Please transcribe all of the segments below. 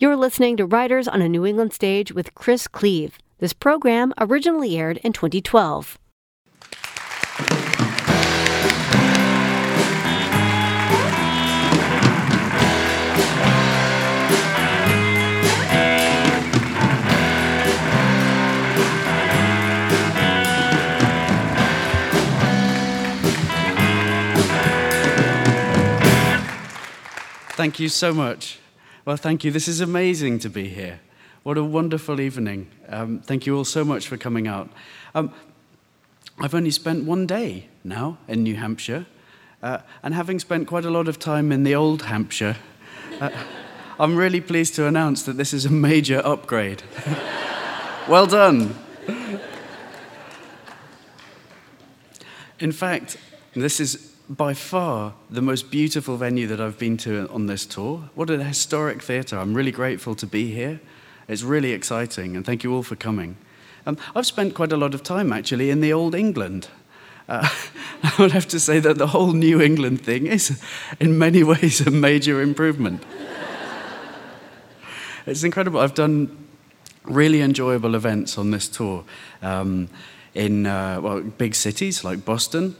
You're listening to Writers on a New England Stage with Chris Cleave. This program originally aired in 2012. Thank you so much. Well, thank you. This is amazing to be here. What a wonderful evening. Um, thank you all so much for coming out. Um, I've only spent one day now in New Hampshire, uh, and having spent quite a lot of time in the old Hampshire, uh, I'm really pleased to announce that this is a major upgrade. well done. In fact, this is by far the most beautiful venue that I've been to on this tour. What a historic theatre. I'm really grateful to be here. It's really exciting, and thank you all for coming. Um, I've spent quite a lot of time actually in the old England. Uh, I would have to say that the whole New England thing is, in many ways, a major improvement. it's incredible. I've done really enjoyable events on this tour um, in uh, well, big cities like Boston,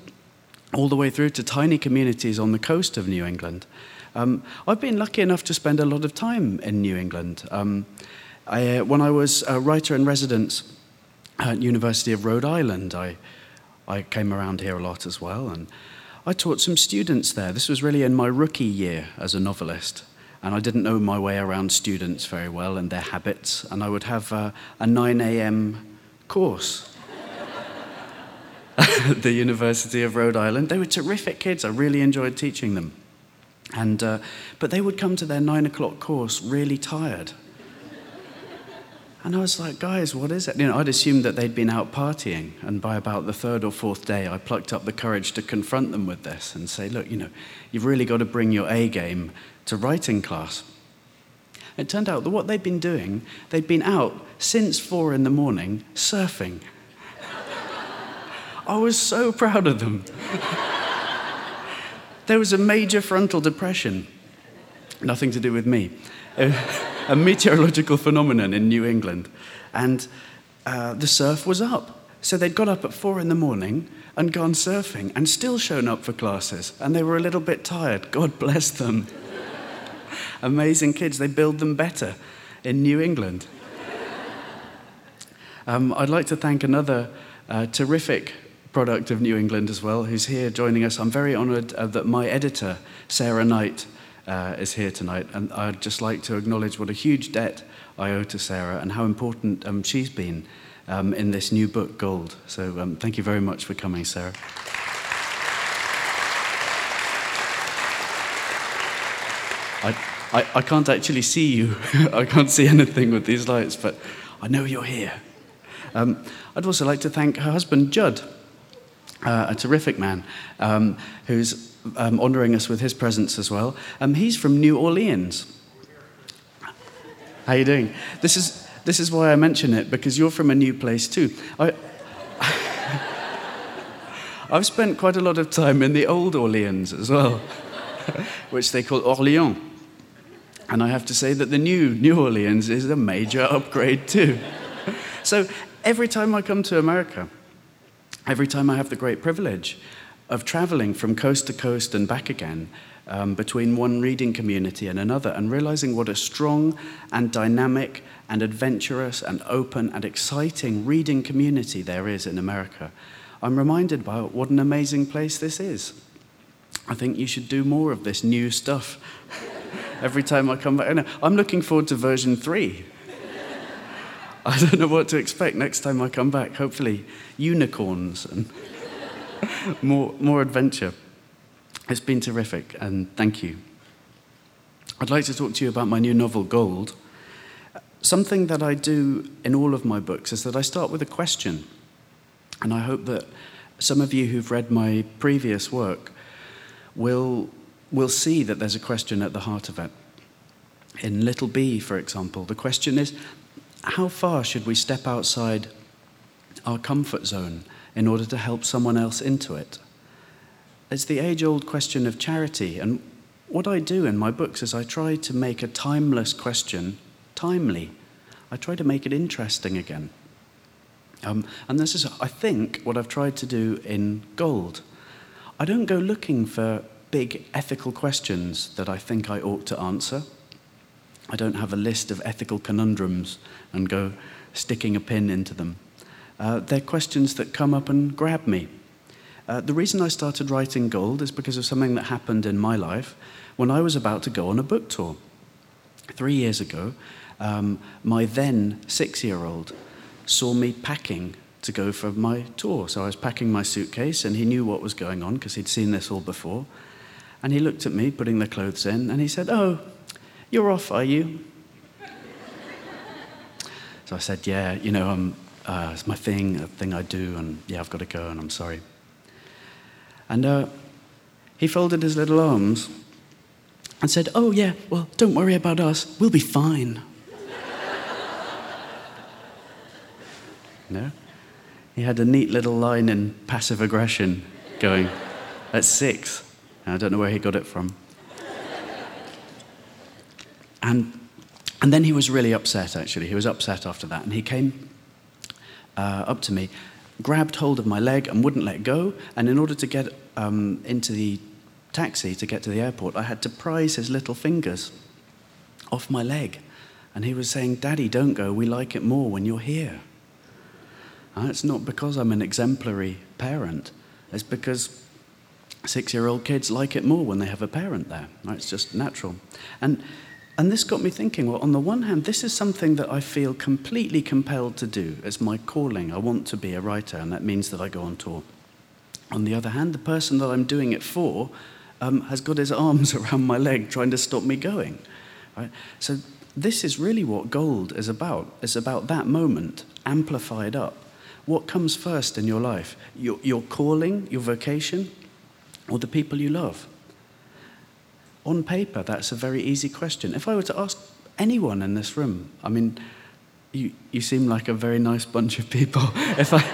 all the way through to tiny communities on the coast of New England. Um, I've been lucky enough to spend a lot of time in New England. Um, I, uh, when I was a writer in residence at University of Rhode Island, I, I came around here a lot as well, and I taught some students there. This was really in my rookie year as a novelist, and I didn't know my way around students very well and their habits, and I would have uh, a 9 a.m. course the University of Rhode Island. They were terrific kids. I really enjoyed teaching them. And, uh, but they would come to their nine o'clock course really tired. And I was like, guys, what is it? You know, I'd assumed that they'd been out partying. And by about the third or fourth day, I plucked up the courage to confront them with this and say, look, you know, you've really got to bring your A game to writing class. It turned out that what they'd been doing, they'd been out since four in the morning surfing. I was so proud of them. there was a major frontal depression, nothing to do with me, a, meteorological phenomenon in New England. And uh, the surf was up. So they'd got up at four in the morning and gone surfing and still shown up for classes. And they were a little bit tired. God bless them. Amazing kids. They build them better in New England. Um, I'd like to thank another uh, terrific product of New England as well, who's here joining us. I'm very honored uh, that my editor, Sarah Knight, uh, is here tonight. And I'd just like to acknowledge what a huge debt I owe to Sarah and how important um, she's been um, in this new book, Gold. So um, thank you very much for coming, Sarah. I, I, I can't actually see you. I can't see anything with these lights, but I know you're here. Um, I'd also like to thank her husband, Judd, uh, a terrific man um, who's um, honoring us with his presence as well. Um, he's from New Orleans. How you doing? This is, this is why I mention it, because you're from a new place too. I, I've spent quite a lot of time in the old Orleans as well, which they call Orléans. And I have to say that the new New Orleans is a major upgrade too. so every time I come to America, every time I have the great privilege of traveling from coast to coast and back again um, between one reading community and another, and realizing what a strong and dynamic and adventurous and open and exciting reading community there is in America, I'm reminded by what an amazing place this is. I think you should do more of this new stuff every time I come back. I'm looking forward to version three. I don't know what to expect next time I come back. Hopefully, unicorns and more, more adventure. It's been terrific, and thank you. I'd like to talk to you about my new novel, Gold. Something that I do in all of my books is that I start with a question. And I hope that some of you who've read my previous work will, will see that there's a question at the heart of it. In Little Bee, for example, the question is how far should we step outside our comfort zone in order to help someone else into it? It's the age old question of charity. And what I do in my books is I try to make a timeless question timely. I try to make it interesting again. Um, and this is, I think, what I've tried to do in Gold. I don't go looking for big ethical questions that I think I ought to answer. I don't have a list of ethical conundrums and go sticking a pin into them. Uh, they're questions that come up and grab me. Uh, the reason I started writing Gold is because of something that happened in my life when I was about to go on a book tour. Three years ago, um, my then six year old saw me packing to go for my tour. So I was packing my suitcase, and he knew what was going on because he'd seen this all before. And he looked at me, putting the clothes in, and he said, Oh, you're off, are you? so I said, Yeah, you know, uh, it's my thing, a thing I do, and yeah, I've got to go, and I'm sorry. And uh, he folded his little arms and said, Oh, yeah, well, don't worry about us, we'll be fine. no? He had a neat little line in passive aggression going at six. I don't know where he got it from. And, and then he was really upset, actually. He was upset after that. And he came uh, up to me, grabbed hold of my leg, and wouldn't let go. And in order to get um, into the taxi to get to the airport, I had to prise his little fingers off my leg. And he was saying, Daddy, don't go. We like it more when you're here. And it's not because I'm an exemplary parent, it's because six year old kids like it more when they have a parent there. It's just natural. And, and this got me thinking well, on the one hand, this is something that I feel completely compelled to do. It's my calling. I want to be a writer, and that means that I go on tour. On the other hand, the person that I'm doing it for um, has got his arms around my leg trying to stop me going. Right? So, this is really what gold is about. It's about that moment amplified up. What comes first in your life? Your, your calling, your vocation, or the people you love? On paper, that's a very easy question. If I were to ask anyone in this room, I mean, you, you seem like a very nice bunch of people. if, I,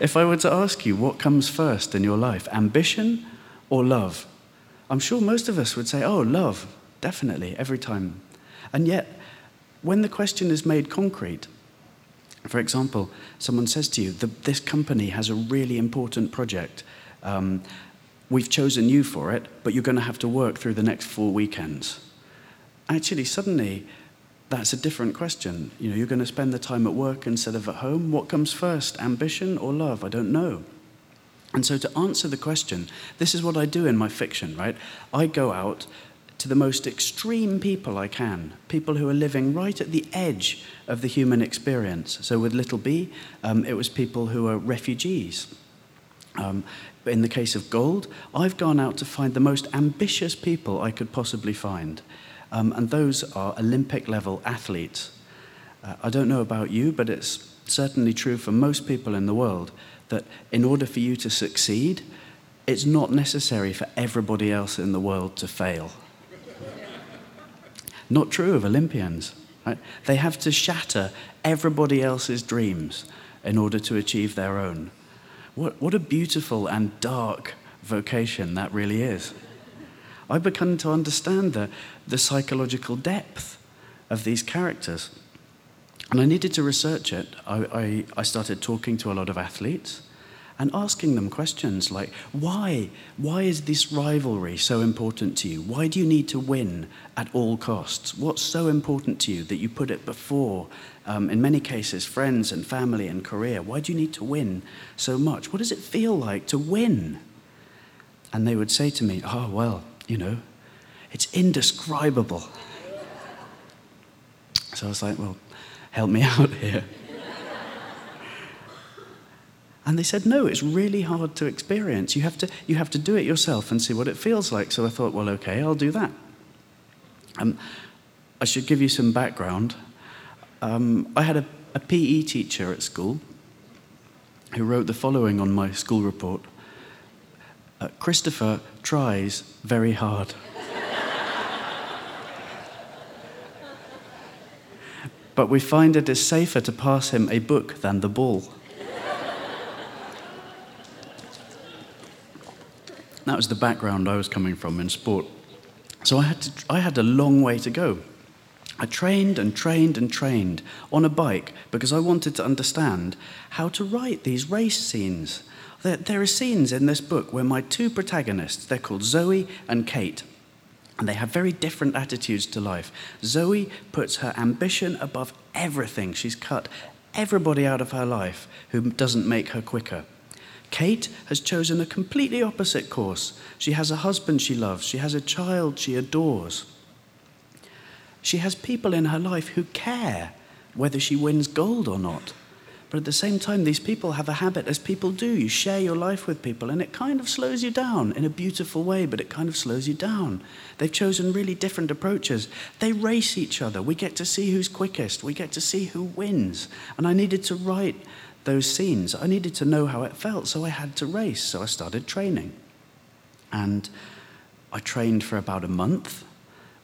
if I were to ask you what comes first in your life, ambition or love? I'm sure most of us would say, oh, love, definitely, every time. And yet, when the question is made concrete, for example, someone says to you, this company has a really important project. Um, we've chosen you for it, but you're going to have to work through the next four weekends. Actually, suddenly, that's a different question. You know, you're going to spend the time at work instead of at home. What comes first, ambition or love? I don't know. And so, to answer the question, this is what I do in my fiction, right? I go out to the most extreme people I can, people who are living right at the edge of the human experience. So, with Little Bee, um, it was people who are refugees. Um, in the case of gold, I've gone out to find the most ambitious people I could possibly find. Um, and those are Olympic level athletes. Uh, I don't know about you, but it's certainly true for most people in the world that in order for you to succeed, it's not necessary for everybody else in the world to fail. not true of Olympians. Right? They have to shatter everybody else's dreams in order to achieve their own. What, what a beautiful and dark vocation that really is. I've begun to understand the, the psychological depth of these characters. And I needed to research it. I, I, I, started talking to a lot of athletes and asking them questions like, why? Why is this rivalry so important to you? Why do you need to win at all costs? What's so important to you that you put it before, um, in many cases, friends and family and career? Why do you need to win so much? What does it feel like to win? And they would say to me, oh, well, you know, it's indescribable. So I was like, well, help me out here. And they said, no, it's really hard to experience. You have to, you have to do it yourself and see what it feels like. So I thought, well, okay, I'll do that. Um, I should give you some background. Um, I had a, a PE teacher at school who wrote the following on my school report uh, Christopher tries very hard. but we find it is safer to pass him a book than the ball. That was the background I was coming from in sport. So I had, to, I had a long way to go. I trained and trained and trained on a bike because I wanted to understand how to write these race scenes. There, there are scenes in this book where my two protagonists, they're called Zoe and Kate, and they have very different attitudes to life. Zoe puts her ambition above everything. She's cut everybody out of her life who doesn't make her quicker. Kate has chosen a completely opposite course. She has a husband she loves, she has a child she adores. She has people in her life who care whether she wins gold or not. But at the same time, these people have a habit, as people do. You share your life with people, and it kind of slows you down in a beautiful way, but it kind of slows you down. They've chosen really different approaches. They race each other. We get to see who's quickest, we get to see who wins. And I needed to write those scenes. I needed to know how it felt, so I had to race. So I started training. And I trained for about a month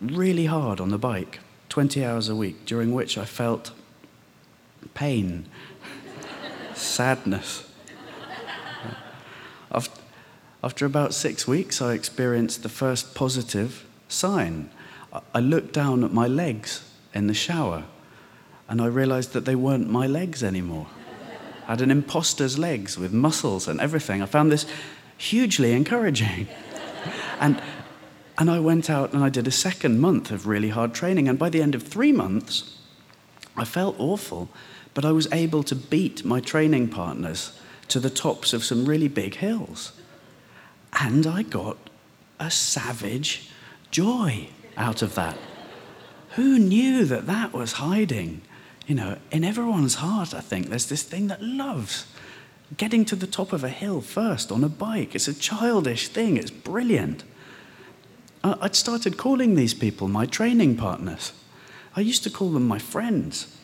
really hard on the bike, 20 hours a week, during which I felt pain, sadness. After, about six weeks, I experienced the first positive sign. I looked down at my legs in the shower and I realized that they weren't my legs anymore. I had an imposter's legs with muscles and everything. I found this hugely encouraging. and and I went out and I did a second month of really hard training. And by the end of three months, I felt awful, but I was able to beat my training partners to the tops of some really big hills. And I got a savage joy out of that. Who knew that that was hiding? You know, in everyone's heart, I think, there's this thing that loves getting to the top of a hill first on a bike. It's a childish thing, it's brilliant. I'd started calling these people my training partners. I used to call them my friends.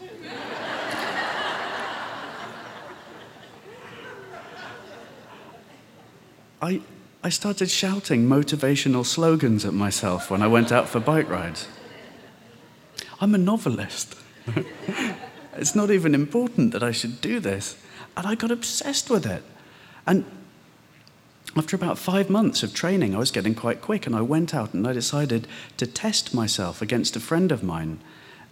I, I started shouting motivational slogans at myself when I went out for bike rides. I'm a novelist. it's not even important that I should do this. And I got obsessed with it. And after about five months of training, I was getting quite quick, and I went out and I decided to test myself against a friend of mine.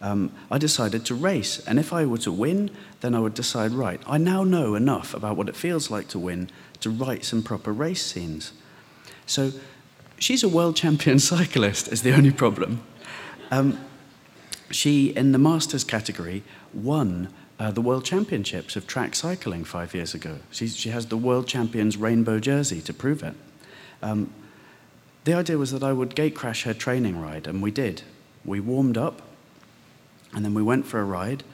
Um, I decided to race, and if I were to win, then I would decide, right, I now know enough about what it feels like to win to write some proper race scenes. So she's a world champion cyclist, is the only problem. Um, she, in the Masters category, won uh, the World Championships of track cycling five years ago. She, she has the World Champions rainbow jersey to prove it. Um, the idea was that I would gate crash her training ride, and we did. We warmed up, and then we went for a ride,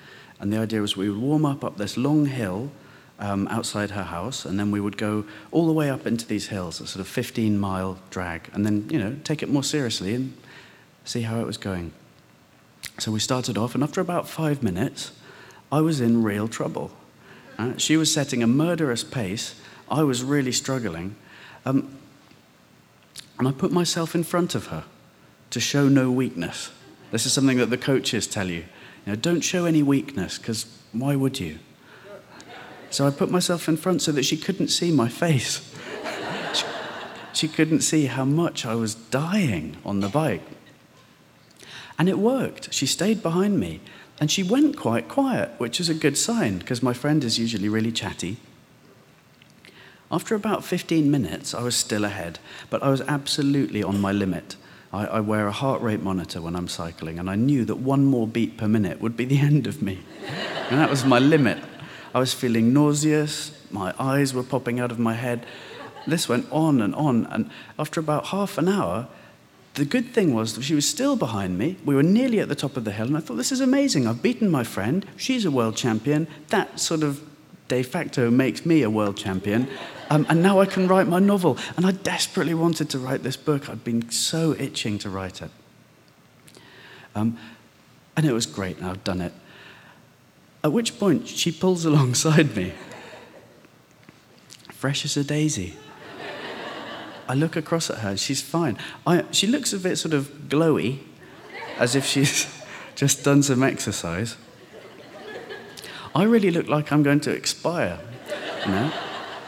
and the idea was we would warm up up this long hill um, outside her house, and then we would go all the way up into these hills, a sort of 15 mile drag, and then, you know, take it more seriously and see how it was going. So we started off, and after about five minutes, I was in real trouble. Uh, she was setting a murderous pace. I was really struggling. Um, and I put myself in front of her to show no weakness. This is something that the coaches tell you. you know, don't show any weakness, because why would you? So I put myself in front so that she couldn't see my face. she, she couldn't see how much I was dying on the bike. And it worked. She stayed behind me. And she went quite quiet, which is a good sign because my friend is usually really chatty. After about 15 minutes, I was still ahead, but I was absolutely on my limit. I, I, wear a heart rate monitor when I'm cycling, and I knew that one more beat per minute would be the end of me. and that was my limit. I was feeling nauseous, my eyes were popping out of my head. This went on and on, and after about half an hour, the good thing was that she was still behind me. We were nearly at the top of the hill, and I thought, this is amazing. I've beaten my friend. She's a world champion. That sort of de facto makes me a world champion. Um, and now I can write my novel. And I desperately wanted to write this book. I'd been so itching to write it. Um, and it was great, and I've done it. At which point, she pulls alongside me, fresh as a daisy. I look across at her. She's fine. I, she looks a bit sort of glowy, as if she's just done some exercise. I really look like I'm going to expire. You know?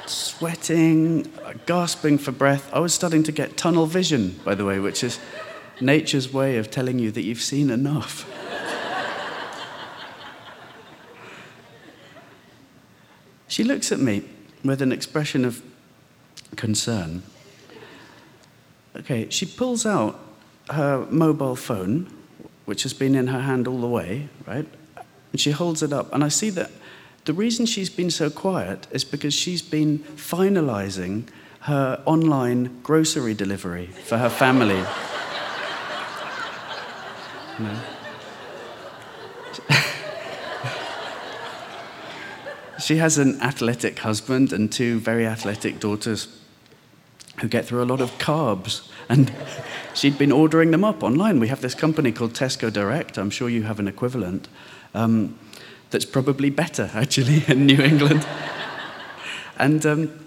Sweating, gasping for breath. I was starting to get tunnel vision, by the way, which is nature's way of telling you that you've seen enough. she looks at me with an expression of concern Okay, she pulls out her mobile phone, which has been in her hand all the way, right? And she holds it up. And I see that the reason she's been so quiet is because she's been finalizing her online grocery delivery for her family. no. she has an athletic husband and two very athletic daughters who get through a lot of carbs. And she'd been ordering them up online. We have this company called Tesco Direct. I'm sure you have an equivalent. Um, that's probably better, actually, in New England. and um,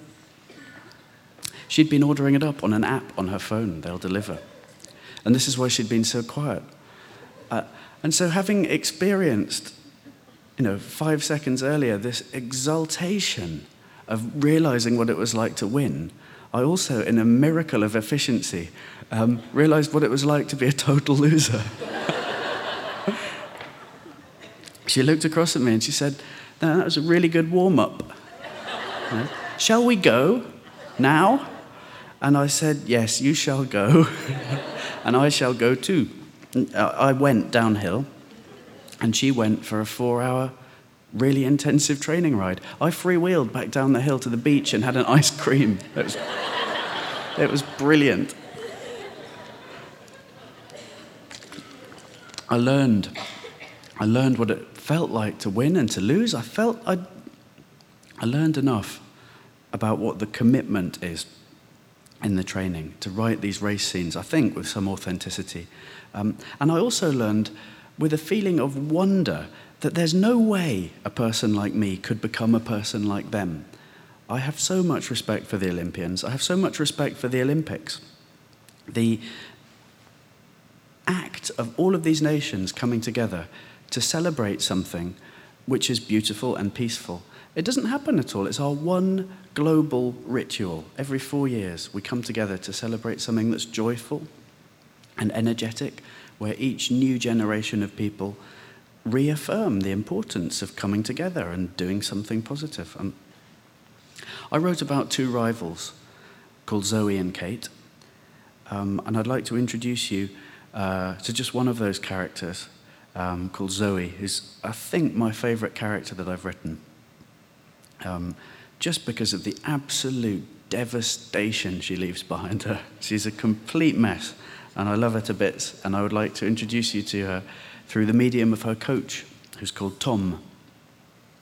she'd been ordering it up on an app on her phone. They'll deliver. And this is why she'd been so quiet. Uh, and so, having experienced, you know, five seconds earlier, this exaltation of realizing what it was like to win, I also, in a miracle of efficiency, um, realized what it was like to be a total loser. she looked across at me and she said, no, That was a really good warm up. shall we go now? And I said, Yes, you shall go, and I shall go too. I went downhill, and she went for a four hour really intensive training ride. I freewheeled back down the hill to the beach and had an ice cream. It was, it was brilliant. I learned. I learned what it felt like to win and to lose. I felt I, I learned enough about what the commitment is in the training to write these race scenes, I think, with some authenticity. Um, and I also learned with a feeling of wonder that there's no way a person like me could become a person like them. I have so much respect for the Olympians. I have so much respect for the Olympics. The act of all of these nations coming together to celebrate something which is beautiful and peaceful. It doesn't happen at all. It's our one global ritual. Every four years, we come together to celebrate something that's joyful and energetic, where each new generation of people reaffirm the importance of coming together and doing something positive. Um, I wrote about two rivals called Zoe and Kate, um, and I'd like to introduce you uh, to just one of those characters um, called Zoe, who's, I think, my favorite character that I've written. Um, just because of the absolute devastation she leaves behind her. She's a complete mess, and I love her to bits, and I would like to introduce you to her through the medium of her coach, who's called Tom.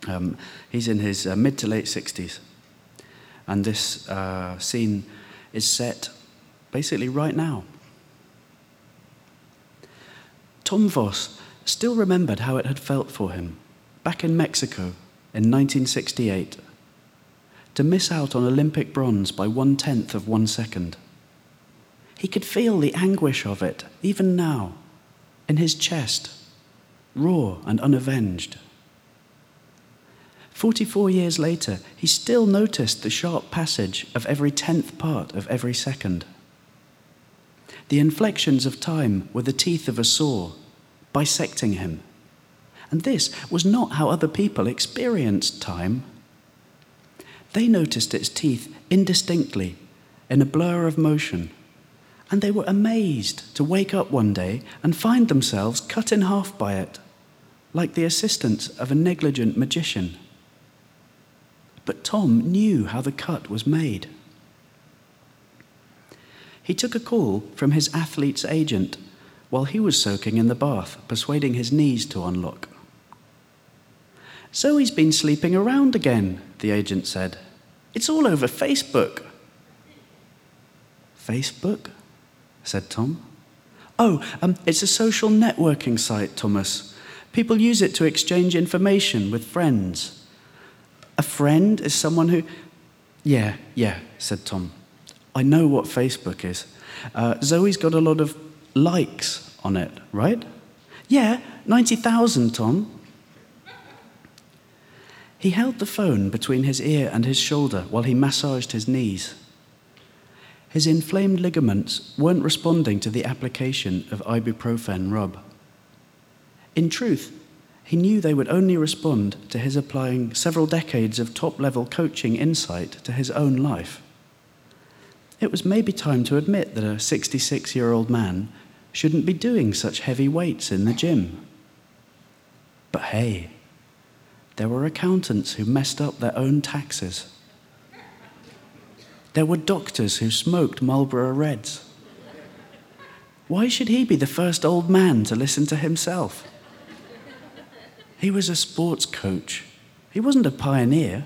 Um, he's in his uh, mid to late 60s. And this uh, scene is set basically right now. Tom Voss still remembered how it had felt for him back in Mexico in 1968 to miss out on Olympic bronze by one tenth of one second. He could feel the anguish of it even now in his chest, raw and unavenged. 44 years later, he still noticed the sharp passage of every tenth part of every second. The inflections of time were the teeth of a saw, bisecting him. And this was not how other people experienced time. They noticed its teeth indistinctly, in a blur of motion and they were amazed to wake up one day and find themselves cut in half by it, like the assistants of a negligent magician. But Tom knew how the cut was made. He took a call from his athlete's agent while he was soaking in the bath, persuading his knees to unlock. So he's been sleeping around again, the agent said. It's all over Facebook. Facebook? Said Tom. Oh, um, it's a social networking site, Thomas. People use it to exchange information with friends. A friend is someone who. Yeah, yeah, said Tom. I know what Facebook is. Uh, Zoe's got a lot of likes on it, right? Yeah, 90,000, Tom. He held the phone between his ear and his shoulder while he massaged his knees. His inflamed ligaments weren't responding to the application of ibuprofen rub. In truth, he knew they would only respond to his applying several decades of top level coaching insight to his own life. It was maybe time to admit that a 66 year old man shouldn't be doing such heavy weights in the gym. But hey, there were accountants who messed up their own taxes. There were doctors who smoked Marlboro Reds. Why should he be the first old man to listen to himself? He was a sports coach. He wasn't a pioneer.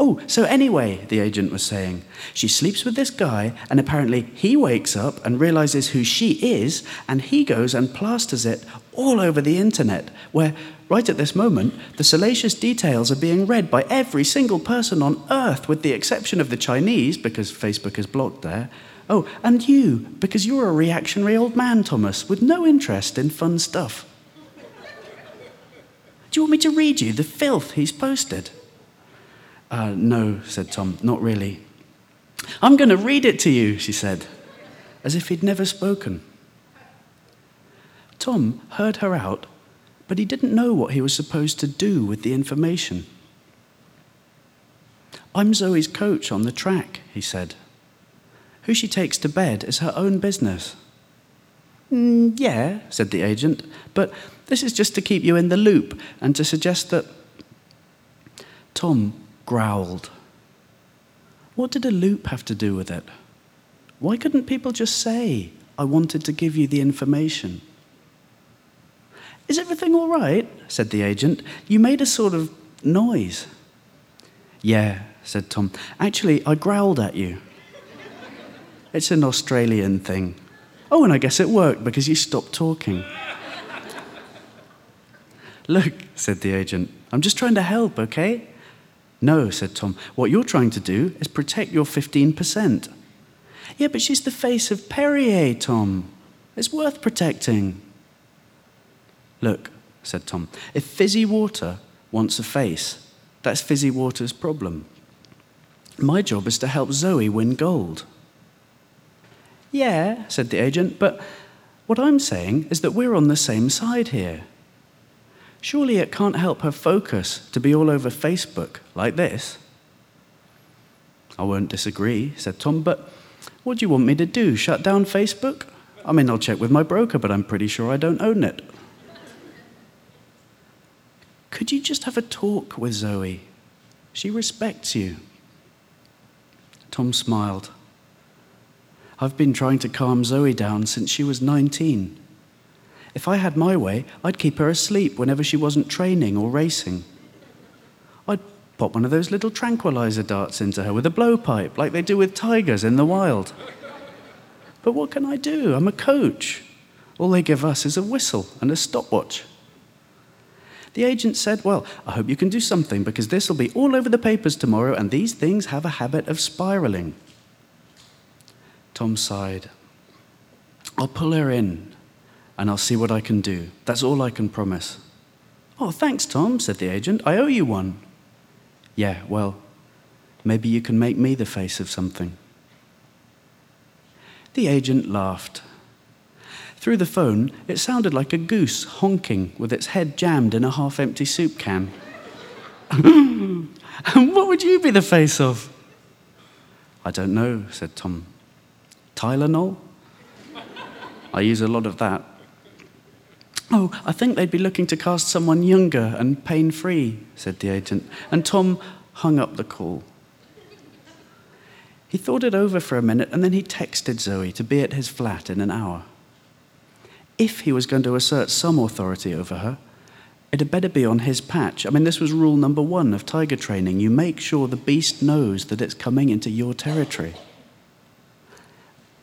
Oh, so anyway, the agent was saying, she sleeps with this guy, and apparently he wakes up and realizes who she is, and he goes and plasters it all over the internet, where, right at this moment, the salacious details are being read by every single person on earth, with the exception of the Chinese, because Facebook is blocked there. Oh, and you, because you're a reactionary old man, Thomas, with no interest in fun stuff. Do you want me to read you the filth he's posted? Uh, no, said Tom, not really. I'm going to read it to you, she said, as if he'd never spoken. Tom heard her out, but he didn't know what he was supposed to do with the information. I'm Zoe's coach on the track, he said. Who she takes to bed is her own business. Mm, yeah, said the agent, but this is just to keep you in the loop and to suggest that. Tom growled. What did a loop have to do with it? Why couldn't people just say, I wanted to give you the information? Is everything all right? said the agent. You made a sort of noise. Yeah, said Tom. Actually, I growled at you. It's an Australian thing. Oh, and I guess it worked because you stopped talking. Look, said the agent, I'm just trying to help, okay? No, said Tom. What you're trying to do is protect your 15%. Yeah, but she's the face of Perrier, Tom. It's worth protecting. Look, said Tom, if fizzy water wants a face, that's fizzy water's problem. My job is to help Zoe win gold. Yeah, said the agent, but what I'm saying is that we're on the same side here. Surely it can't help her focus to be all over Facebook like this. I won't disagree, said Tom, but what do you want me to do? Shut down Facebook? I mean, I'll check with my broker, but I'm pretty sure I don't own it. Could you just have a talk with Zoe? She respects you. Tom smiled. I've been trying to calm Zoe down since she was 19. If I had my way, I'd keep her asleep whenever she wasn't training or racing. I'd pop one of those little tranquilizer darts into her with a blowpipe, like they do with tigers in the wild. But what can I do? I'm a coach. All they give us is a whistle and a stopwatch. The agent said, Well, I hope you can do something because this will be all over the papers tomorrow, and these things have a habit of spiraling. Tom sighed. I'll pull her in and I'll see what I can do. That's all I can promise. Oh, thanks, Tom, said the agent. I owe you one. Yeah, well, maybe you can make me the face of something. The agent laughed. Through the phone, it sounded like a goose honking with its head jammed in a half empty soup can. And what would you be the face of? I don't know, said Tom. Tylenol? I use a lot of that. Oh, I think they'd be looking to cast someone younger and pain free, said the agent. And Tom hung up the call. He thought it over for a minute and then he texted Zoe to be at his flat in an hour. If he was going to assert some authority over her, it had better be on his patch. I mean, this was rule number one of tiger training. You make sure the beast knows that it's coming into your territory.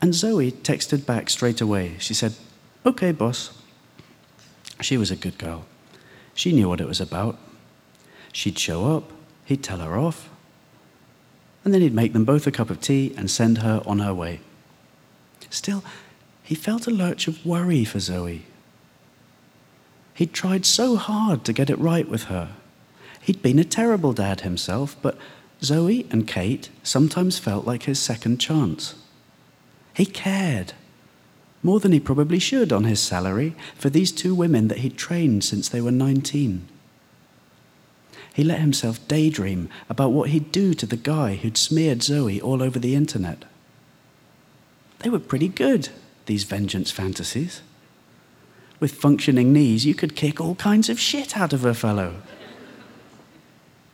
And Zoe texted back straight away. She said, Okay, boss. She was a good girl. She knew what it was about. She'd show up, he'd tell her off, and then he'd make them both a cup of tea and send her on her way. Still, he felt a lurch of worry for Zoe. He'd tried so hard to get it right with her. He'd been a terrible dad himself, but Zoe and Kate sometimes felt like his second chance. He cared more than he probably should on his salary for these two women that he'd trained since they were 19. He let himself daydream about what he'd do to the guy who'd smeared Zoe all over the internet. They were pretty good, these vengeance fantasies. With functioning knees, you could kick all kinds of shit out of a fellow.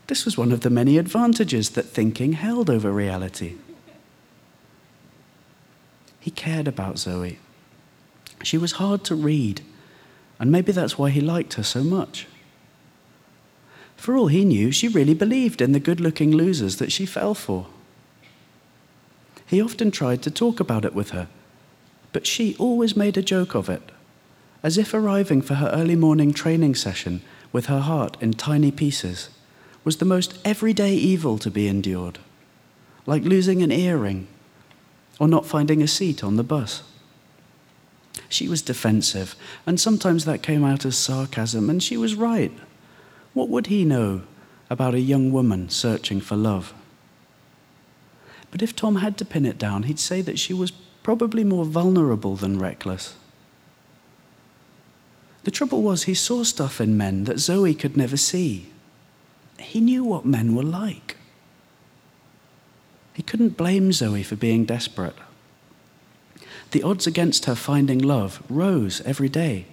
This was one of the many advantages that thinking held over reality. He cared about Zoe. She was hard to read, and maybe that's why he liked her so much. For all he knew, she really believed in the good looking losers that she fell for. He often tried to talk about it with her, but she always made a joke of it, as if arriving for her early morning training session with her heart in tiny pieces was the most everyday evil to be endured, like losing an earring or not finding a seat on the bus. She was defensive, and sometimes that came out as sarcasm, and she was right. What would he know about a young woman searching for love? But if Tom had to pin it down, he'd say that she was probably more vulnerable than reckless. The trouble was, he saw stuff in men that Zoe could never see. He knew what men were like. He couldn't blame Zoe for being desperate. The odds against her finding love rose every day.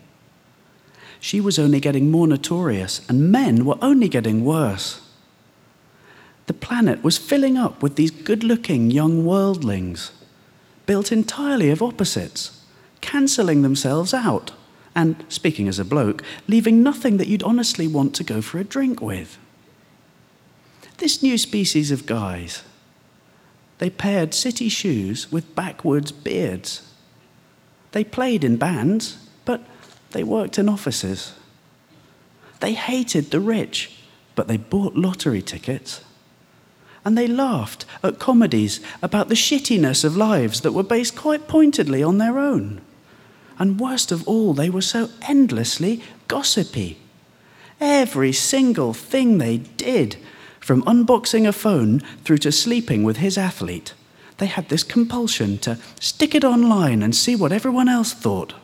She was only getting more notorious, and men were only getting worse. The planet was filling up with these good looking young worldlings, built entirely of opposites, cancelling themselves out, and, speaking as a bloke, leaving nothing that you'd honestly want to go for a drink with. This new species of guys, they paired city shoes with backwoods beards. They played in bands, but they worked in offices. They hated the rich, but they bought lottery tickets. And they laughed at comedies about the shittiness of lives that were based quite pointedly on their own. And worst of all, they were so endlessly gossipy. Every single thing they did, from unboxing a phone through to sleeping with his athlete, they had this compulsion to stick it online and see what everyone else thought.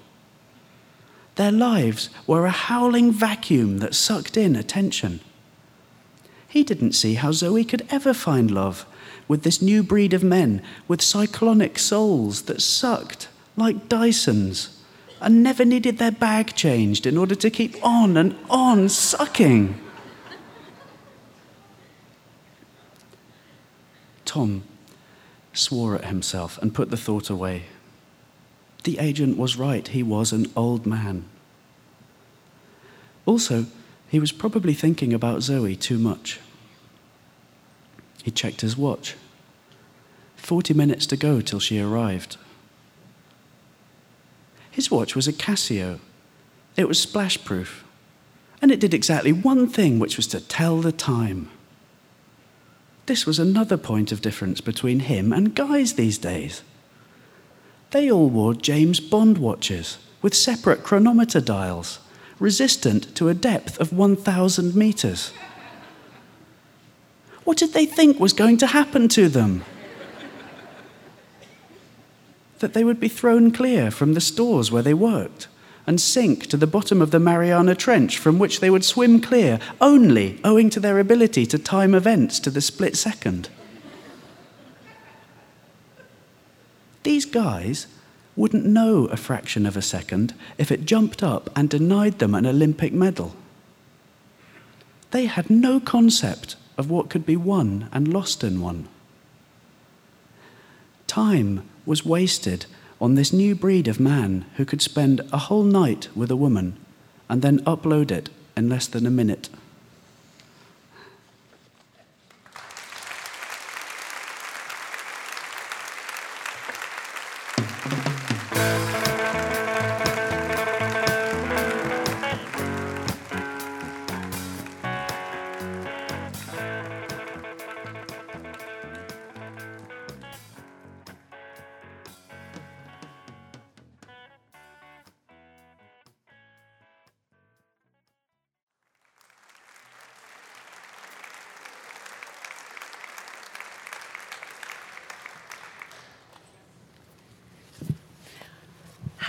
Their lives were a howling vacuum that sucked in attention. He didn't see how Zoe could ever find love with this new breed of men with cyclonic souls that sucked like Dysons and never needed their bag changed in order to keep on and on sucking. Tom swore at himself and put the thought away. The agent was right, he was an old man. Also, he was probably thinking about Zoe too much. He checked his watch. Forty minutes to go till she arrived. His watch was a Casio. It was splash proof. And it did exactly one thing, which was to tell the time. This was another point of difference between him and guys these days. They all wore James Bond watches with separate chronometer dials, resistant to a depth of 1,000 meters. What did they think was going to happen to them? that they would be thrown clear from the stores where they worked and sink to the bottom of the Mariana Trench from which they would swim clear only owing to their ability to time events to the split second. These guys wouldn't know a fraction of a second if it jumped up and denied them an Olympic medal. They had no concept of what could be won and lost in one. Time was wasted on this new breed of man who could spend a whole night with a woman and then upload it in less than a minute.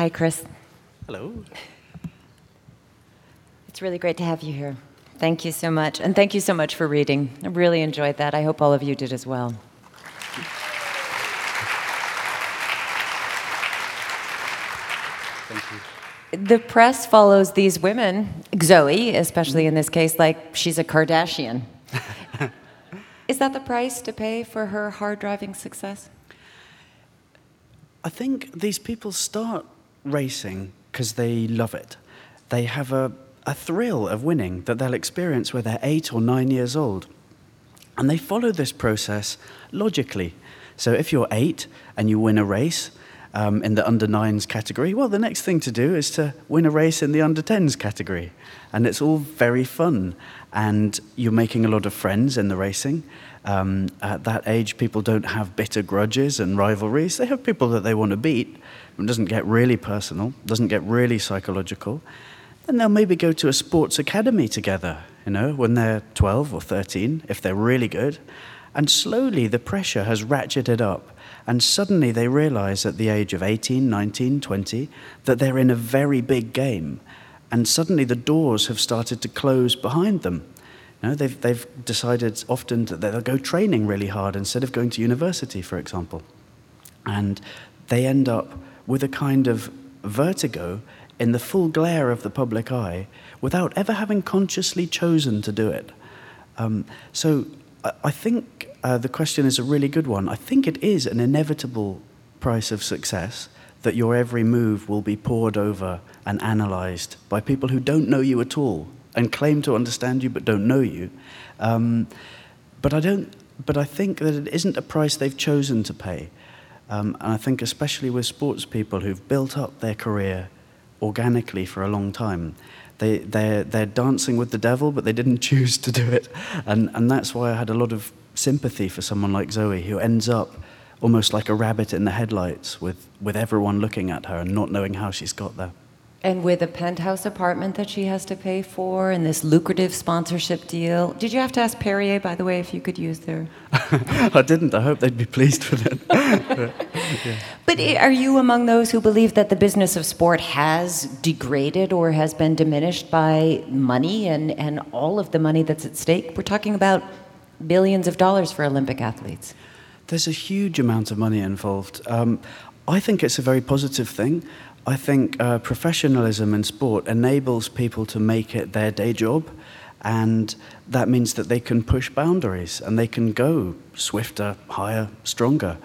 Hi, Chris. Hello. It's really great to have you here. Thank you so much. And thank you so much for reading. I really enjoyed that. I hope all of you did as well. Thank you. The press follows these women, Zoe, especially in this case, like she's a Kardashian. Is that the price to pay for her hard driving success? I think these people start racing because they love it. They have a, a thrill of winning that they'll experience when they're eight or nine years old. And they follow this process logically. So if you're eight and you win a race um, in the under nines category, well, the next thing to do is to win a race in the under tens category. And it's all very fun. And you're making a lot of friends in the racing. Um, at that age, people don't have bitter grudges and rivalries. They have people that they want to beat. It doesn't get really personal, doesn't get really psychological. Then they'll maybe go to a sports academy together, you know, when they're 12 or 13, if they're really good. And slowly the pressure has ratcheted up. And suddenly they realize at the age of 18, 19, 20 that they're in a very big game. And suddenly the doors have started to close behind them. Know, they've, they've decided often that they'll go training really hard instead of going to university, for example. And they end up with a kind of vertigo in the full glare of the public eye without ever having consciously chosen to do it. Um, so I, I think uh, the question is a really good one. I think it is an inevitable price of success that your every move will be pored over and analyzed by people who don't know you at all and claim to understand you but don't know you. Um, but I don't. But I think that it isn't a price they've chosen to pay. Um, and I think, especially with sports people who've built up their career organically for a long time, they, they're, they're dancing with the devil, but they didn't choose to do it. And, and that's why I had a lot of sympathy for someone like Zoe, who ends up almost like a rabbit in the headlights with, with everyone looking at her and not knowing how she's got there. And with a penthouse apartment that she has to pay for and this lucrative sponsorship deal. Did you have to ask Perrier, by the way, if you could use their. I didn't. I hope they'd be pleased with it. yeah. But are you among those who believe that the business of sport has degraded or has been diminished by money and, and all of the money that's at stake? We're talking about billions of dollars for Olympic athletes. There's a huge amount of money involved. Um, I think it's a very positive thing. I think uh, professionalism in sport enables people to make it their day job, and that means that they can push boundaries and they can go swifter, higher, stronger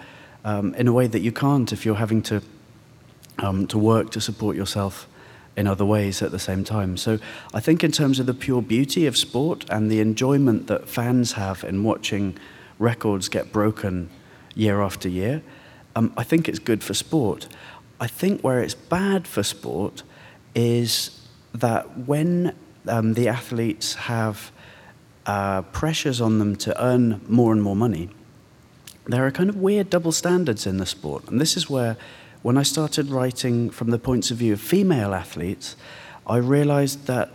um, in a way that you can't if you're having to, um, to work to support yourself in other ways at the same time. So I think, in terms of the pure beauty of sport and the enjoyment that fans have in watching records get broken year after year, um, I think it's good for sport. I think where it's bad for sport is that when um, the athletes have uh, pressures on them to earn more and more money, there are kind of weird double standards in the sport. And this is where, when I started writing from the points of view of female athletes, I realized that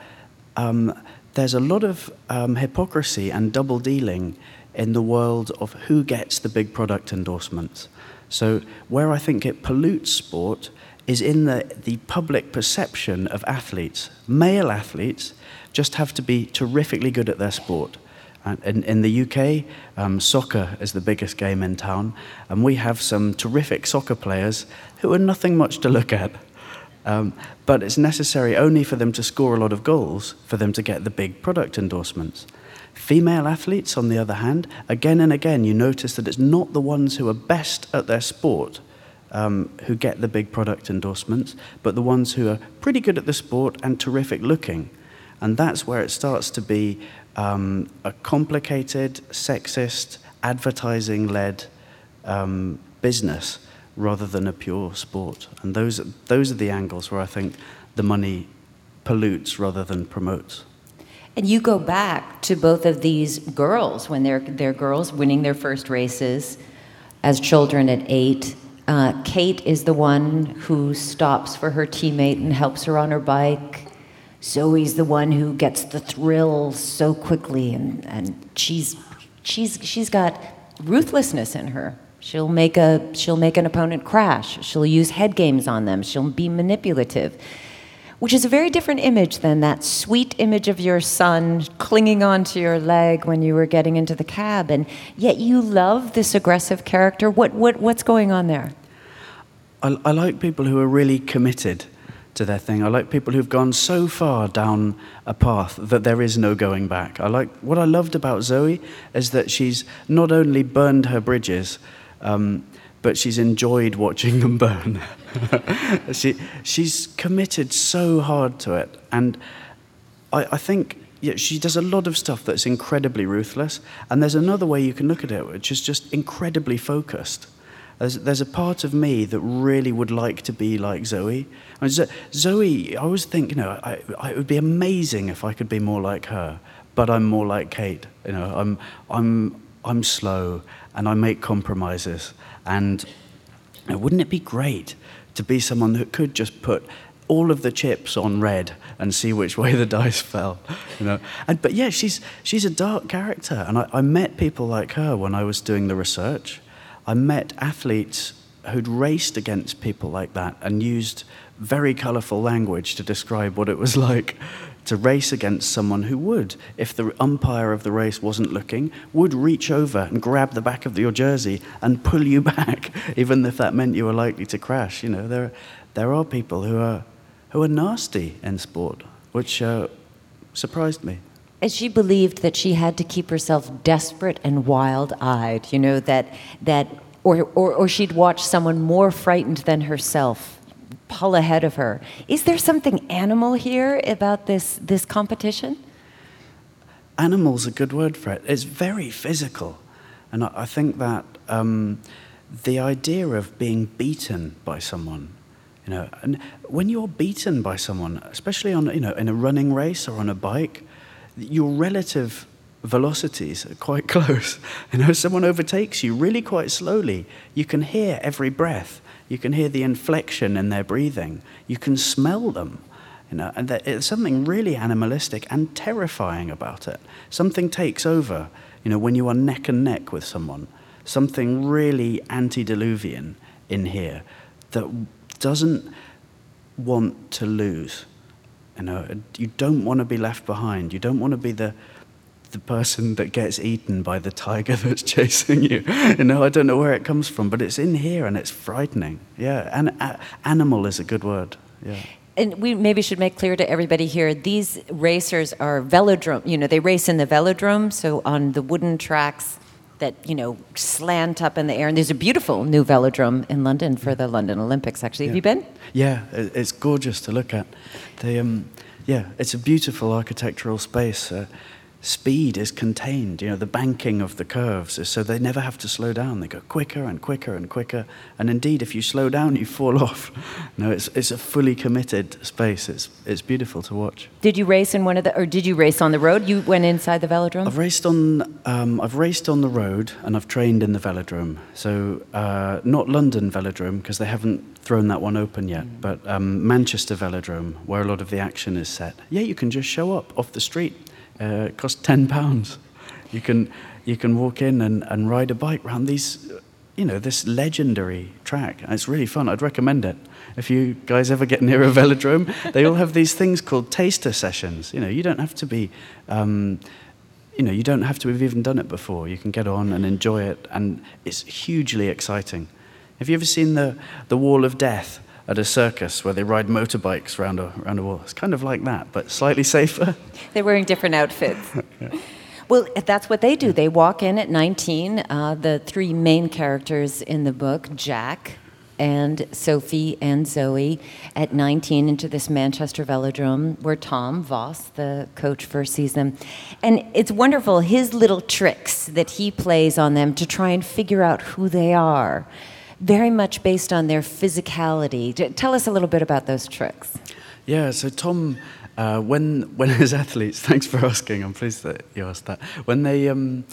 um, there's a lot of um, hypocrisy and double dealing in the world of who gets the big product endorsements. So, where I think it pollutes sport is in the, the public perception of athletes. Male athletes just have to be terrifically good at their sport. And in, in the UK, um, soccer is the biggest game in town, and we have some terrific soccer players who are nothing much to look at. Um, but it's necessary only for them to score a lot of goals for them to get the big product endorsements. Female athletes, on the other hand, again and again, you notice that it's not the ones who are best at their sport um, who get the big product endorsements, but the ones who are pretty good at the sport and terrific looking. And that's where it starts to be um, a complicated, sexist, advertising led um, business rather than a pure sport. And those, those are the angles where I think the money pollutes rather than promotes. And you go back to both of these girls when they're, they're girls winning their first races as children at eight. Uh, Kate is the one who stops for her teammate and helps her on her bike. Zoe's the one who gets the thrill so quickly, and, and she's, she's, she's got ruthlessness in her. She'll make a she'll make an opponent crash. She'll use head games on them. She'll be manipulative. Which is a very different image than that sweet image of your son clinging onto your leg when you were getting into the cab. And yet you love this aggressive character. What, what, what's going on there? I, I like people who are really committed to their thing. I like people who've gone so far down a path that there is no going back. I like what I loved about Zoe is that she's not only burned her bridges, um, but she's enjoyed watching them burn. she, she's committed so hard to it. And I, I think yeah, she does a lot of stuff that's incredibly ruthless. And there's another way you can look at it, which is just incredibly focused. There's, there's a part of me that really would like to be like Zoe. I mean, Zoe, I always think, you know, I, I, it would be amazing if I could be more like her, but I'm more like Kate. You know, I'm, I'm, I'm slow and I make compromises. And you know, wouldn't it be great to be someone who could just put all of the chips on red and see which way the dice fell, you know. And, but yeah, she's she's a dark character, and I, I met people like her when I was doing the research. I met athletes who'd raced against people like that and used very colourful language to describe what it was like to race against someone who would, if the umpire of the race wasn't looking, would reach over and grab the back of your jersey and pull you back, even if that meant you were likely to crash. You know, there, there are people who are, who are nasty in sport, which uh, surprised me. And she believed that she had to keep herself desperate and wild-eyed. You know that that, or, or, or she'd watch someone more frightened than herself pull ahead of her. Is there something animal here about this, this competition? Animal's a good word for it. It's very physical. And I, I think that um, the idea of being beaten by someone, you know, and when you're beaten by someone, especially on, you know, in a running race or on a bike, your relative velocities are quite close. You know, someone overtakes you really quite slowly. You can hear every breath. You can hear the inflection in their breathing. You can smell them. You know, and there's something really animalistic and terrifying about it. Something takes over, you know, when you are neck and neck with someone. Something really antediluvian in here that doesn't want to lose. You know, you don't want to be left behind. You don't want to be the the person that gets eaten by the tiger that's chasing you. You know, I don't know where it comes from, but it's in here and it's frightening. Yeah, and uh, animal is a good word. Yeah. And we maybe should make clear to everybody here: these racers are velodrome. You know, they race in the velodrome, so on the wooden tracks that you know slant up in the air. And there's a beautiful new velodrome in London for the London Olympics. Actually, yeah. have you been? Yeah, it's gorgeous to look at. They, um, yeah, it's a beautiful architectural space. Uh, speed is contained. You know, the banking of the curves is so they never have to slow down. They go quicker and quicker and quicker. And indeed, if you slow down, you fall off. No, it's, it's a fully committed space. It's, it's beautiful to watch. Did you race in one of the, or did you race on the road? You went inside the velodrome? I've raced on, um, I've raced on the road and I've trained in the velodrome. So uh, not London velodrome because they haven't thrown that one open yet, mm. but um, Manchester velodrome where a lot of the action is set. Yeah, you can just show up off the street uh, it costs ten pounds. You can you can walk in and, and ride a bike around these, you know, this legendary track. And it's really fun. I'd recommend it. If you guys ever get near a velodrome, they all have these things called taster sessions. You know, you don't have to be. Um, you know, you don't have to have even done it before. You can get on and enjoy it, and it's hugely exciting. Have you ever seen the, the Wall of Death? At a circus where they ride motorbikes around a, around a wall. It's kind of like that, but slightly safer. They're wearing different outfits. yeah. Well, that's what they do. They walk in at 19. Uh, the three main characters in the book, Jack and Sophie and Zoe, at 19 into this Manchester velodrome where Tom Voss, the coach, first sees them. And it's wonderful, his little tricks that he plays on them to try and figure out who they are very much based on their physicality. Tell us a little bit about those tricks. Yeah, so Tom, uh, when when his athletes, thanks for asking. I'm pleased that you asked that. When they um,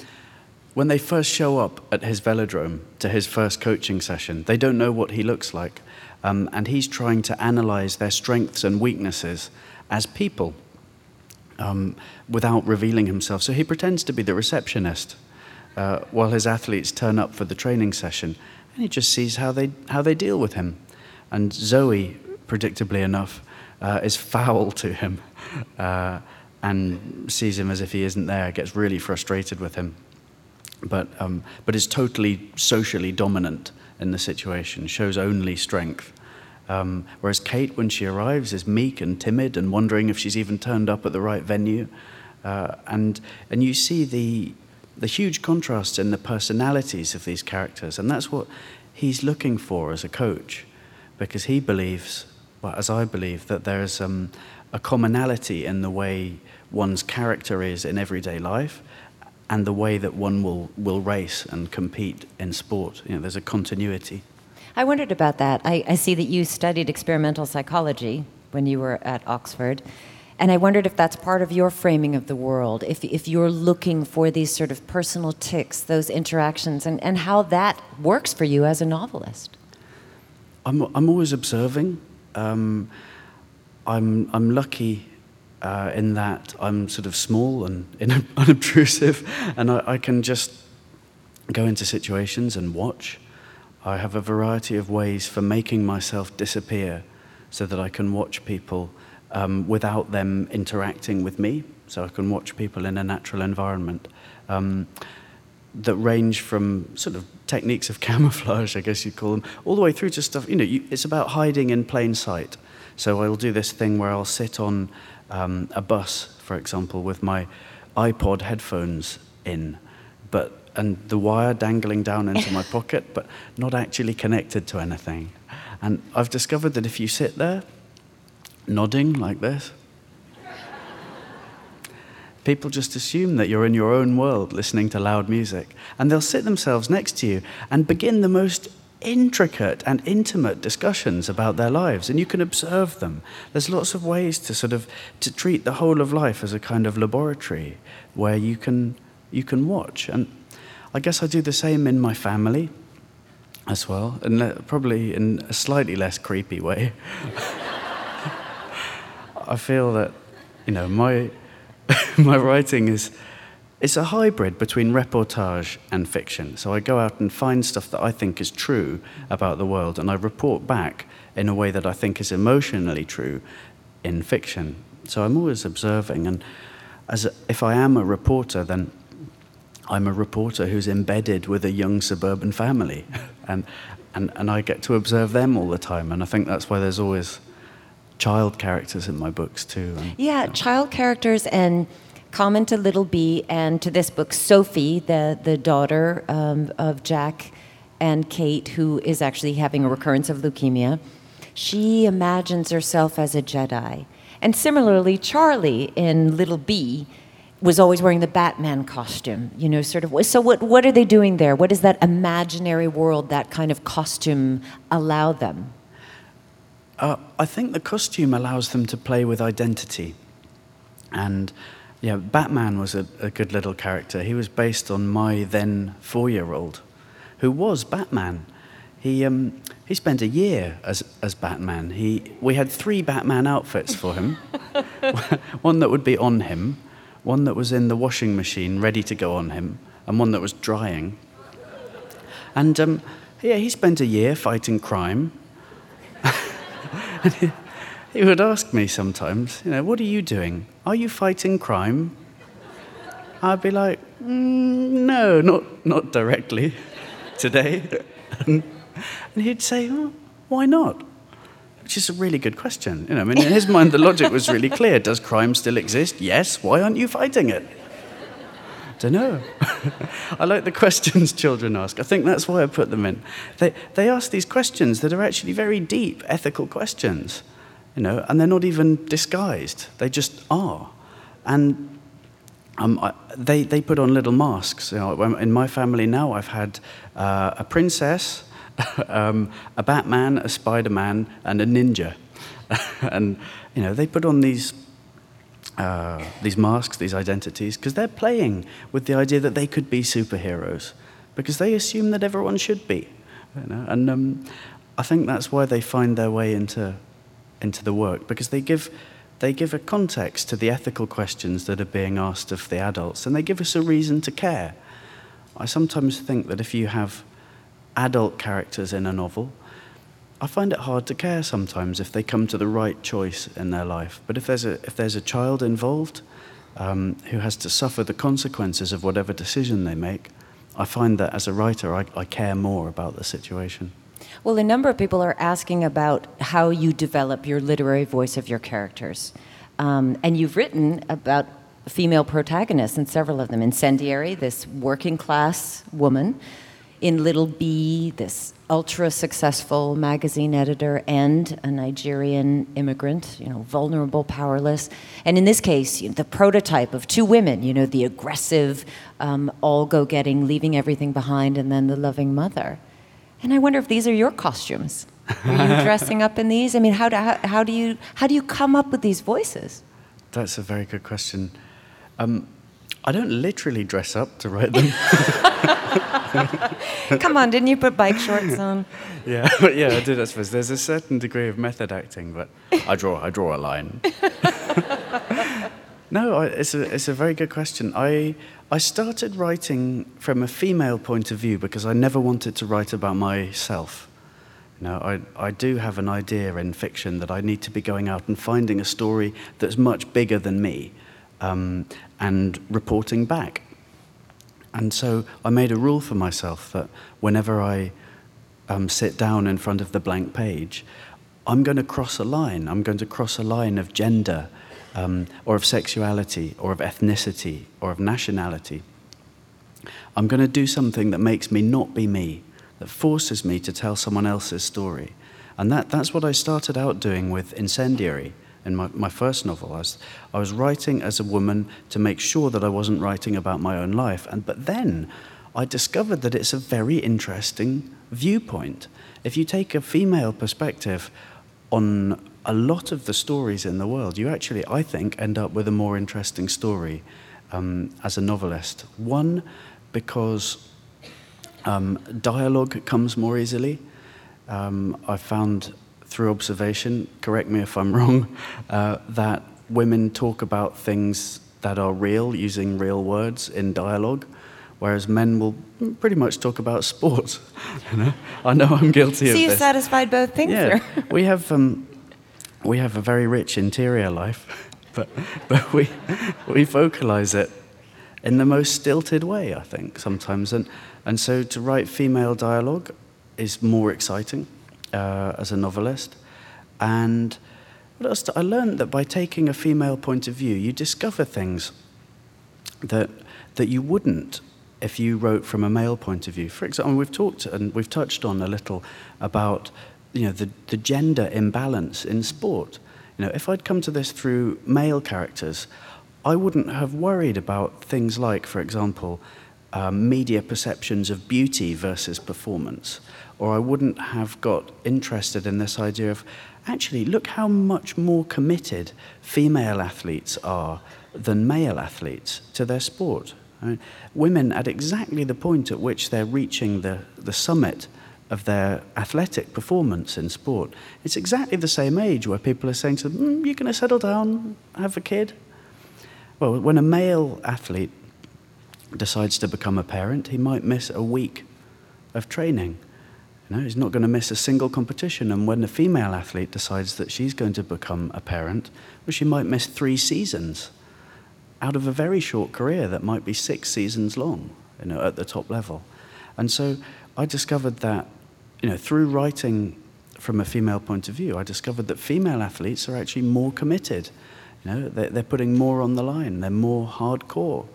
when they first show up at his velodrome to his first coaching session, they don't know what he looks like, um, and he's trying to analyze their strengths and weaknesses as people. Um, without revealing himself. So he pretends to be the receptionist uh, while his athletes turn up for the training session, and he just sees how they, how they deal with him. And Zoe, predictably enough, uh, is foul to him uh, and sees him as if he isn't there, gets really frustrated with him, but, um, but is totally socially dominant in the situation, shows only strength. Um, whereas Kate, when she arrives, is meek and timid and wondering if she's even turned up at the right venue. Uh, and, and you see the, the huge contrasts in the personalities of these characters. And that's what he's looking for as a coach, because he believes, well, as I believe, that there is um, a commonality in the way one's character is in everyday life and the way that one will, will race and compete in sport. You know, there's a continuity. I wondered about that. I, I see that you studied experimental psychology when you were at Oxford. And I wondered if that's part of your framing of the world, if, if you're looking for these sort of personal tics, those interactions, and, and how that works for you as a novelist. I'm, I'm always observing. Um, I'm, I'm lucky uh, in that I'm sort of small and unobtrusive, and I, I can just go into situations and watch. I have a variety of ways for making myself disappear so that I can watch people um, without them interacting with me. So I can watch people in a natural environment um, that range from sort of techniques of camouflage, I guess you'd call them, all the way through to stuff. You know, you, it's about hiding in plain sight. So I'll do this thing where I'll sit on um, a bus, for example, with my iPod headphones in, but and the wire dangling down into my pocket, but not actually connected to anything. And I've discovered that if you sit there nodding like this, people just assume that you're in your own world listening to loud music. And they'll sit themselves next to you and begin the most intricate and intimate discussions about their lives and you can observe them. There's lots of ways to sort of to treat the whole of life as a kind of laboratory where you can you can watch. And i guess i do the same in my family as well and probably in a slightly less creepy way i feel that you know my my writing is it's a hybrid between reportage and fiction. So I go out and find stuff that I think is true about the world, and I report back in a way that I think is emotionally true in fiction. So I'm always observing, and as a, if I am a reporter, then I'm a reporter who's embedded with a young suburban family, and, and, and I get to observe them all the time, and I think that's why there's always child characters in my books too. And, yeah, you know. child characters and common to Little Bee and to this book, Sophie, the, the daughter um, of Jack and Kate, who is actually having a recurrence of leukemia, she imagines herself as a Jedi. And similarly, Charlie in Little Bee was always wearing the Batman costume, you know, sort of. So, what, what are they doing there? What does that imaginary world, that kind of costume, allow them? Uh, I think the costume allows them to play with identity. And yeah, Batman was a, a good little character. He was based on my then four year old, who was Batman. He, um, he spent a year as, as Batman. He, we had three Batman outfits for him one that would be on him, one that was in the washing machine ready to go on him, and one that was drying. And um, yeah, he spent a year fighting crime. he would ask me sometimes, you know, what are you doing? Are you fighting crime? I'd be like, mm, no, not, not directly today. and he'd say, oh, why not? Which is a really good question. You know, I mean, in his mind, the logic was really clear. Does crime still exist? Yes. Why aren't you fighting it? Don't know. I like the questions children ask. I think that's why I put them in. They, they ask these questions that are actually very deep ethical questions you know, and they're not even disguised. They just are. And um, I, they, they put on little masks. You know, in my family now, I've had uh, a princess, um, a Batman, a Spider Man, and a ninja. and, you know, they put on these, uh, these masks, these identities, because they're playing with the idea that they could be superheroes, because they assume that everyone should be. You know? And um, I think that's why they find their way into into the work because they give, they give a context to the ethical questions that are being asked of the adults and they give us a reason to care. I sometimes think that if you have adult characters in a novel, I find it hard to care sometimes if they come to the right choice in their life. But if there's a, if there's a child involved um, who has to suffer the consequences of whatever decision they make, I find that as a writer, I, I care more about the situation. Well, a number of people are asking about how you develop your literary voice of your characters. Um, and you've written about female protagonists in several of them. Incendiary, this working class woman. In Little Bee, this ultra successful magazine editor and a Nigerian immigrant, you know, vulnerable, powerless. And in this case, you know, the prototype of two women, you know, the aggressive, um, all go getting, leaving everything behind, and then the loving mother. And I wonder if these are your costumes. Are you dressing up in these? I mean, how do, how, how, do you, how do you come up with these voices? That's a very good question. Um, I don't literally dress up to write them. Come on, didn't you put bike shorts on? Yeah, but yeah, I did. I suppose there's a certain degree of method acting, but I draw, I draw a line. no, I, it's a, it's a very good question. I, I started writing from a female point of view because I never wanted to write about myself. You know, I, I do have an idea in fiction that I need to be going out and finding a story that's much bigger than me um, and reporting back. And so I made a rule for myself that whenever I um, sit down in front of the blank page, I'm going to cross a line. I'm going to cross a line of gender, um, or of sexuality, or of ethnicity, or of nationality. I'm going to do something that makes me not be me, that forces me to tell someone else's story. And that, that's what I started out doing with Incendiary in my, my first novel. I was, I was writing as a woman to make sure that I wasn't writing about my own life. And, but then I discovered that it's a very interesting viewpoint. If you take a female perspective on a lot of the stories in the world, you actually, I think, end up with a more interesting story um, as a novelist. One, because um, dialogue comes more easily. Um, I found through observation, correct me if I'm wrong, uh, that women talk about things that are real using real words in dialogue, whereas men will pretty much talk about sports. you know? I know I'm guilty so of this. So you satisfied both things Yeah, we have um, we have a very rich interior life, but but we we vocalize it in the most stilted way, I think sometimes, and and so to write female dialogue is more exciting uh, as a novelist. And what else? I learned that by taking a female point of view, you discover things that, that you wouldn't if you wrote from a male point of view. For example, we've talked and we've touched on a little about you know, the, the gender imbalance in sport. You know, if I'd come to this through male characters, I wouldn't have worried about things like, for example, um, media perceptions of beauty versus performance or I wouldn't have got interested in this idea of actually, look how much more committed female athletes are than male athletes to their sport. I mean, women, at exactly the point at which they're reaching the, the summit of their athletic performance in sport, it's exactly the same age where people are saying to them, mm, You're going to settle down, have a kid? Well, when a male athlete decides to become a parent, he might miss a week of training know, he's not going to miss a single competition. And when a female athlete decides that she's going to become a parent, well, she might miss three seasons out of a very short career that might be six seasons long, you know, at the top level. And so I discovered that, you know, through writing from a female point of view, I discovered that female athletes are actually more committed. You know, they're putting more on the line. They're more hardcore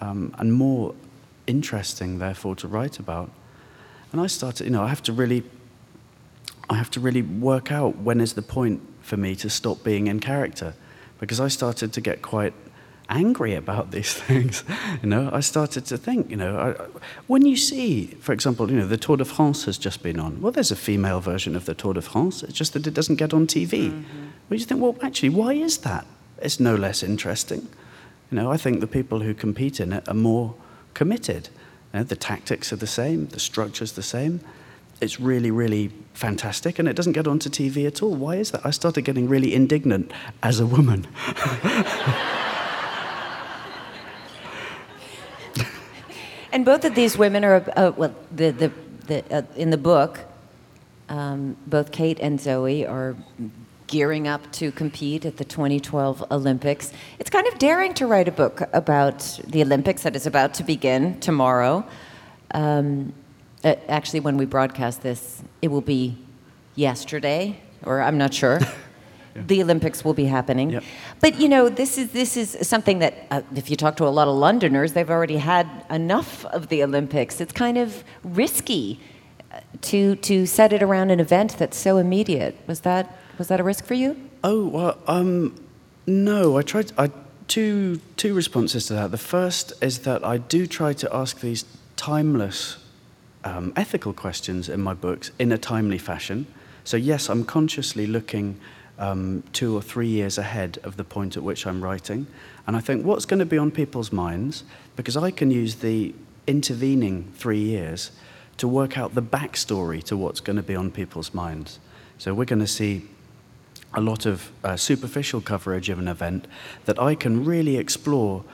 um, and more interesting, therefore, to write about. And I started, you know, I have to really, I have to really work out when is the point for me to stop being in character, because I started to get quite angry about these things. you know, I started to think, you know, I, when you see, for example, you know, the Tour de France has just been on. Well, there's a female version of the Tour de France. It's just that it doesn't get on TV. Mm-hmm. But you think, well, actually, why is that? It's no less interesting. You know, I think the people who compete in it are more committed. You know, the tactics are the same, the structure's the same. It's really, really fantastic, and it doesn't get onto TV at all. Why is that? I started getting really indignant as a woman. And both of these women are, uh, well, the, the, the, uh, in the book, um, both Kate and Zoe are gearing up to compete at the 2012 Olympics. It's kind of daring to write a book about the Olympics that is about to begin tomorrow. Um, uh, actually, when we broadcast this, it will be yesterday, or I'm not sure. Yeah. The Olympics will be happening, yep. but you know this is this is something that uh, if you talk to a lot of Londoners, they've already had enough of the Olympics. It's kind of risky uh, to to set it around an event that's so immediate. Was that was that a risk for you? Oh well, um, no. I tried. I two two responses to that. The first is that I do try to ask these timeless um, ethical questions in my books in a timely fashion. So yes, I'm consciously looking um, two or three years ahead of the point at which I'm writing, and I think what's going to be on people's minds because I can use the intervening three years to work out the backstory to what's going to be on people's minds. So we're going to see a lot of uh, superficial coverage of an event that I can really explore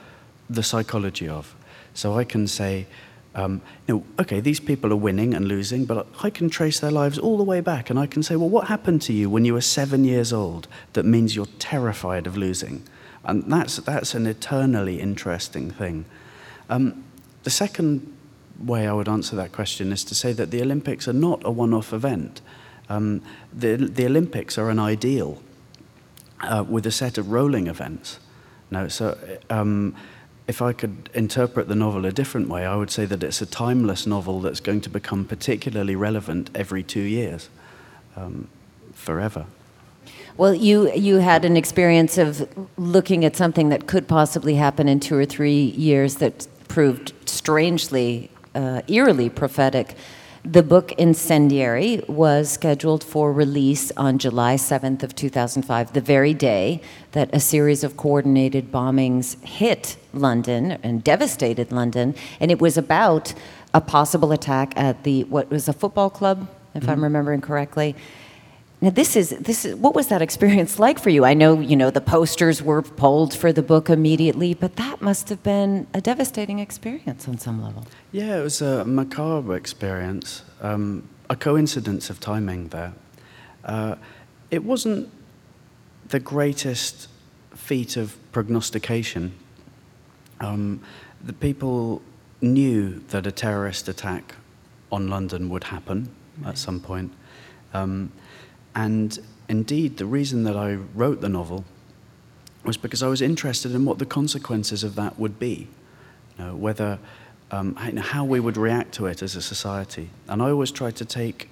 the psychology of. So I can say, um, you know, okay, these people are winning and losing, but I can trace their lives all the way back, and I can say, well, what happened to you when you were seven years old that means you're terrified of losing? And that's, that's an eternally interesting thing. Um, the second way I would answer that question is to say that the Olympics are not a one off event. Um, the, the Olympics are an ideal uh, with a set of rolling events. Now, so um, if I could interpret the novel a different way, I would say that it's a timeless novel that's going to become particularly relevant every two years, um, forever. Well, you, you had an experience of looking at something that could possibly happen in two or three years that proved strangely, uh, eerily prophetic. The book Incendiary was scheduled for release on July 7th of 2005, the very day that a series of coordinated bombings hit London and devastated London, and it was about a possible attack at the what was a football club, if mm-hmm. I'm remembering correctly. Now this is this is what was that experience like for you? I know you know the posters were pulled for the book immediately, but that must have been a devastating experience on some level. Yeah, it was a macabre experience, um, a coincidence of timing there. Uh, it wasn't the greatest feat of prognostication. Um, the people knew that a terrorist attack on London would happen at some point. Um, and indeed, the reason that I wrote the novel was because I was interested in what the consequences of that would be, you know, whether um, how we would react to it as a society. And I always try to take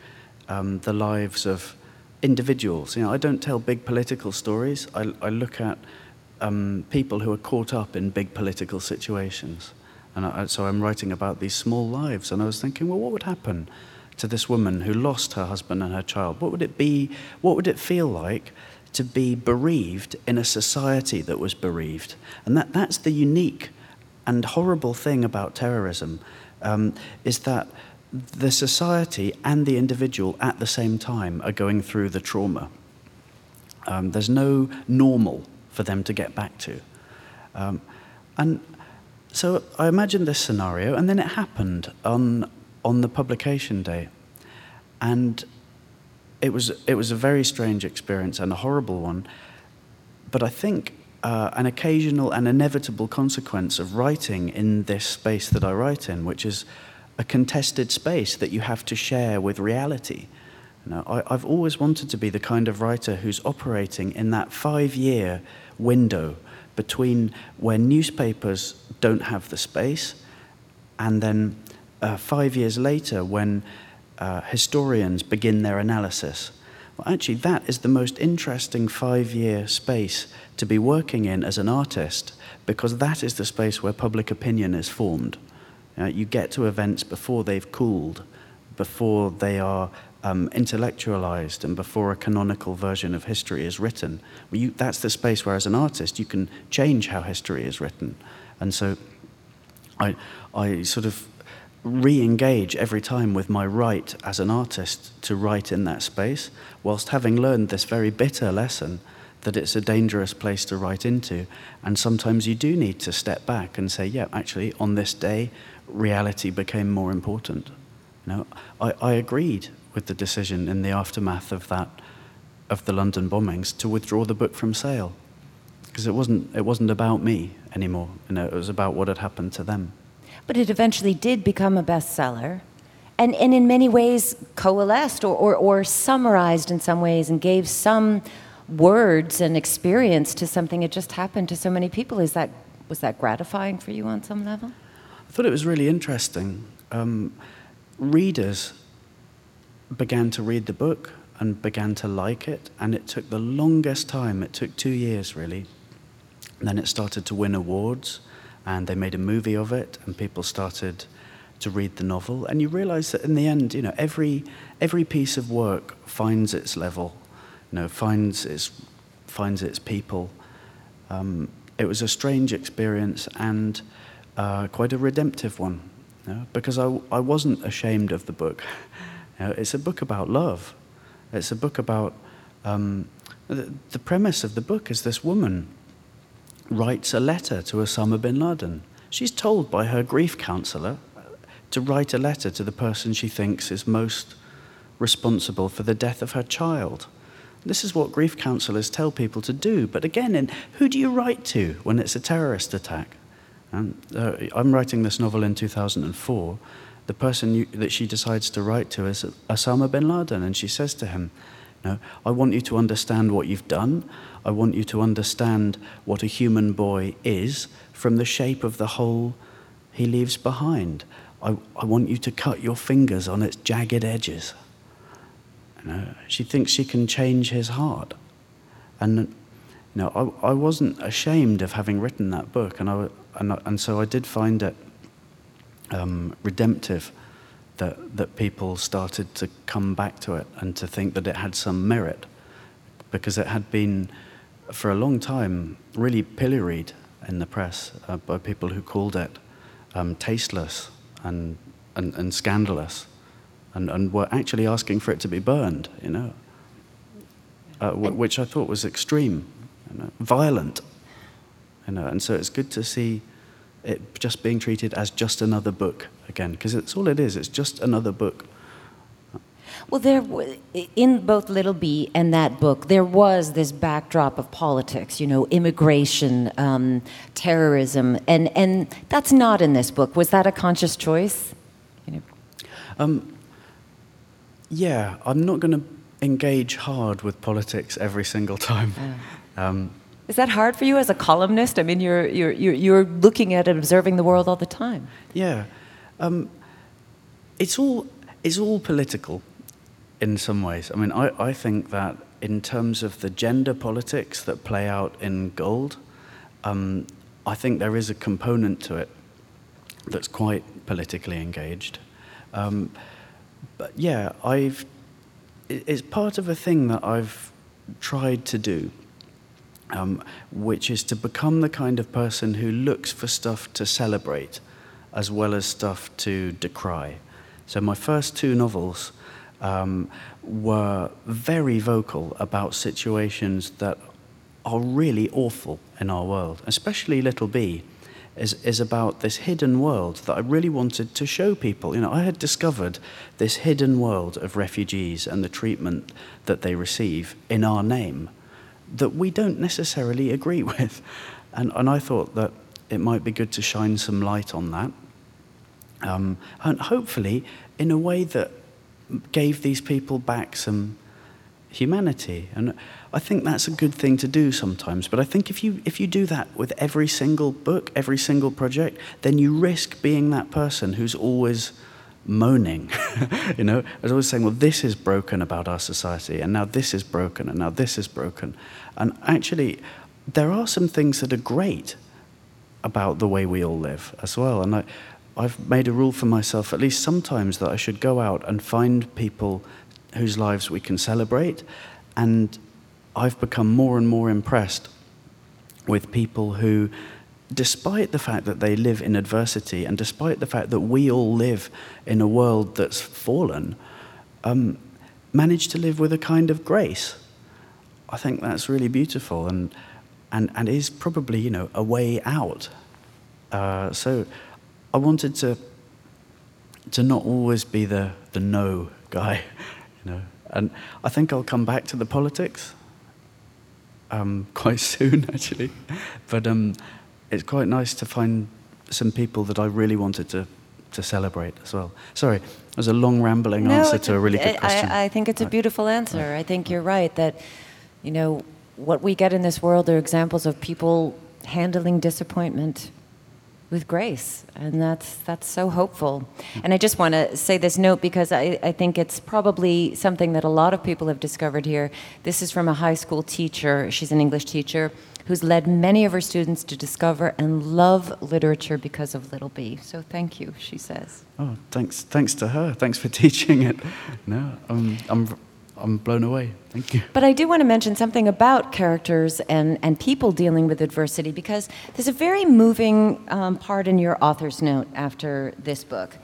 um, the lives of individuals. You know, I don't tell big political stories. I, I look at um, people who are caught up in big political situations. And I, so I'm writing about these small lives. And I was thinking, well, what would happen to this woman who lost her husband and her child? What would it be? What would it feel like to be bereaved in a society that was bereaved? And that, that's the unique and horrible thing about terrorism um, is that the society and the individual at the same time are going through the trauma. Um, there's no normal for them to get back to. Um, and so I imagined this scenario, and then it happened on on the publication day. And it was, it was a very strange experience and a horrible one. But I think uh, an occasional and inevitable consequence of writing in this space that I write in, which is a contested space that you have to share with reality. You know, I, I've always wanted to be the kind of writer who's operating in that five year window between where newspapers don't have the space and then uh, five years later when uh, historians begin their analysis. Well, actually, that is the most interesting five year space to be working in as an artist because that is the space where public opinion is formed. Uh, you get to events before they've cooled, before they are um, intellectualized, and before a canonical version of history is written. Well, you, that's the space where, as an artist, you can change how history is written. And so I, I sort of re engage every time with my right as an artist to write in that space, whilst having learned this very bitter lesson that it's a dangerous place to write into. And sometimes you do need to step back and say, yeah, actually, on this day, reality became more important. You know, I, I agreed with the decision in the aftermath of that, of the London bombings, to withdraw the book from sale because it wasn't, it wasn't about me anymore. You know, it was about what had happened to them. But it eventually did become a bestseller and, and in many ways coalesced or, or, or summarized in some ways and gave some words and experience to something that just happened to so many people. Is that, was that gratifying for you on some level? I thought it was really interesting. Um, readers began to read the book and began to like it, and it took the longest time. It took two years, really. And then it started to win awards, and they made a movie of it, and people started to read the novel. And you realize that in the end, you know, every, every piece of work finds its level, you know, finds its, finds its people. Um, it was a strange experience and uh, quite a redemptive one, you know, because I, I wasn't ashamed of the book. You know, it's a book about love. It's a book about um, the, the premise of the book is this woman writes a letter to Osama bin Laden. She's told by her grief counselor to write a letter to the person she thinks is most responsible for the death of her child. This is what grief counselors tell people to do. But again, in, who do you write to when it's a terrorist attack? Uh, I'm writing this novel in 2004. The person you, that she decides to write to is Osama bin Laden, and she says to him, no, I want you to understand what you've done. I want you to understand what a human boy is from the shape of the hole he leaves behind. I, I want you to cut your fingers on its jagged edges. You know, she thinks she can change his heart. And you know, I, I wasn't ashamed of having written that book, and, I, and, and so I did find it um, redemptive that, that people started to come back to it and to think that it had some merit, because it had been, for a long time, really pilloried in the press uh, by people who called it um, tasteless and, and, and scandalous and, and were actually asking for it to be burned, you know, uh, w- which I thought was extreme, you know, violent. You know, and so it's good to see it just being treated as just another book again, because it's all it is, it's just another book. Well, there, in both Little Bee and that book, there was this backdrop of politics, you know, immigration, um, terrorism, and, and that's not in this book. Was that a conscious choice? You know? um, yeah, I'm not going to engage hard with politics every single time. Um, Is that hard for you as a columnist? I mean, you're, you're, you're, you're looking at and observing the world all the time. yeah, um, it's all it's all political in some ways. I mean, I, I think that in terms of the gender politics that play out in Gold, um, I think there is a component to it that's quite politically engaged. Um, but yeah, I've it's part of a thing that I've tried to do, um, which is to become the kind of person who looks for stuff to celebrate as well as stuff to decry. So my first two novels um, were very vocal about situations that are really awful in our world, especially Little Bee. Is, is about this hidden world that I really wanted to show people. You know, I had discovered this hidden world of refugees and the treatment that they receive in our name that we don't necessarily agree with. And, and I thought that it might be good to shine some light on that. Um, and hopefully, in a way that gave these people back some humanity. And I think that's a good thing to do sometimes. But I think if you, if you do that with every single book, every single project, then you risk being that person who's always moaning. you know, I was always saying, well, this is broken about our society, and now this is broken, and now this is broken. And actually, there are some things that are great about the way we all live as well. And I, I've made a rule for myself, at least sometimes, that I should go out and find people whose lives we can celebrate. And I've become more and more impressed with people who, despite the fact that they live in adversity and despite the fact that we all live in a world that's fallen, um, manage to live with a kind of grace. I think that's really beautiful and, and, and is probably, you know, a way out. Uh, so I wanted to to not always be the, the no guy, you know. And I think I'll come back to the politics um, quite soon, actually. But um, it's quite nice to find some people that I really wanted to, to celebrate as well. Sorry, it was a long, rambling No, answer to a really good question. I, I think it's a beautiful answer. I think you're right that, you know, what we get in this world are examples of people handling disappointment with grace, and that's that's so hopeful. And I just want to say this note because I, I think it's probably something that a lot of people have discovered here. This is from a high school teacher. She's an English teacher who's led many of her students to discover and love literature because of Little Bee. So thank you, she says. Oh, thanks, thanks to her. Thanks for teaching it. No, um, I'm, I'm blown away. Thank you. But I do want to mention something about characters and, and people dealing with adversity because there's a very moving um, part in your author's note after this book.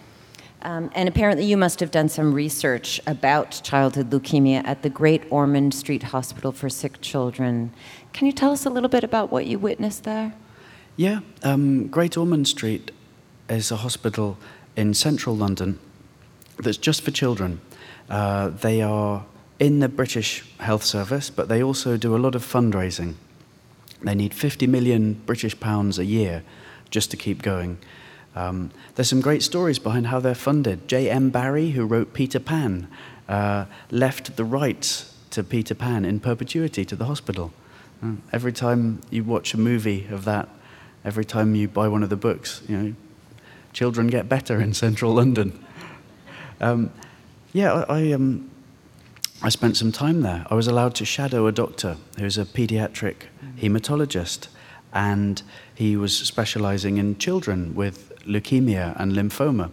Um, and apparently, you must have done some research about childhood leukemia at the Great Ormond Street Hospital for Sick Children. Can you tell us a little bit about what you witnessed there? Yeah, um, Great Ormond Street is a hospital in central London that's just for children. Uh, they are in the British Health Service, but they also do a lot of fundraising. They need 50 million British pounds a year just to keep going. Um, there's some great stories behind how they're funded. J.M. Barrie, who wrote Peter Pan, uh, left the rights to Peter Pan in perpetuity to the hospital. Uh, every time you watch a movie of that, every time you buy one of the books, you know, children get better in central London. Um, yeah, I, I, um, I spent some time there. I was allowed to shadow a doctor who's a pediatric hematologist, and he was specializing in children with leukemia and lymphoma.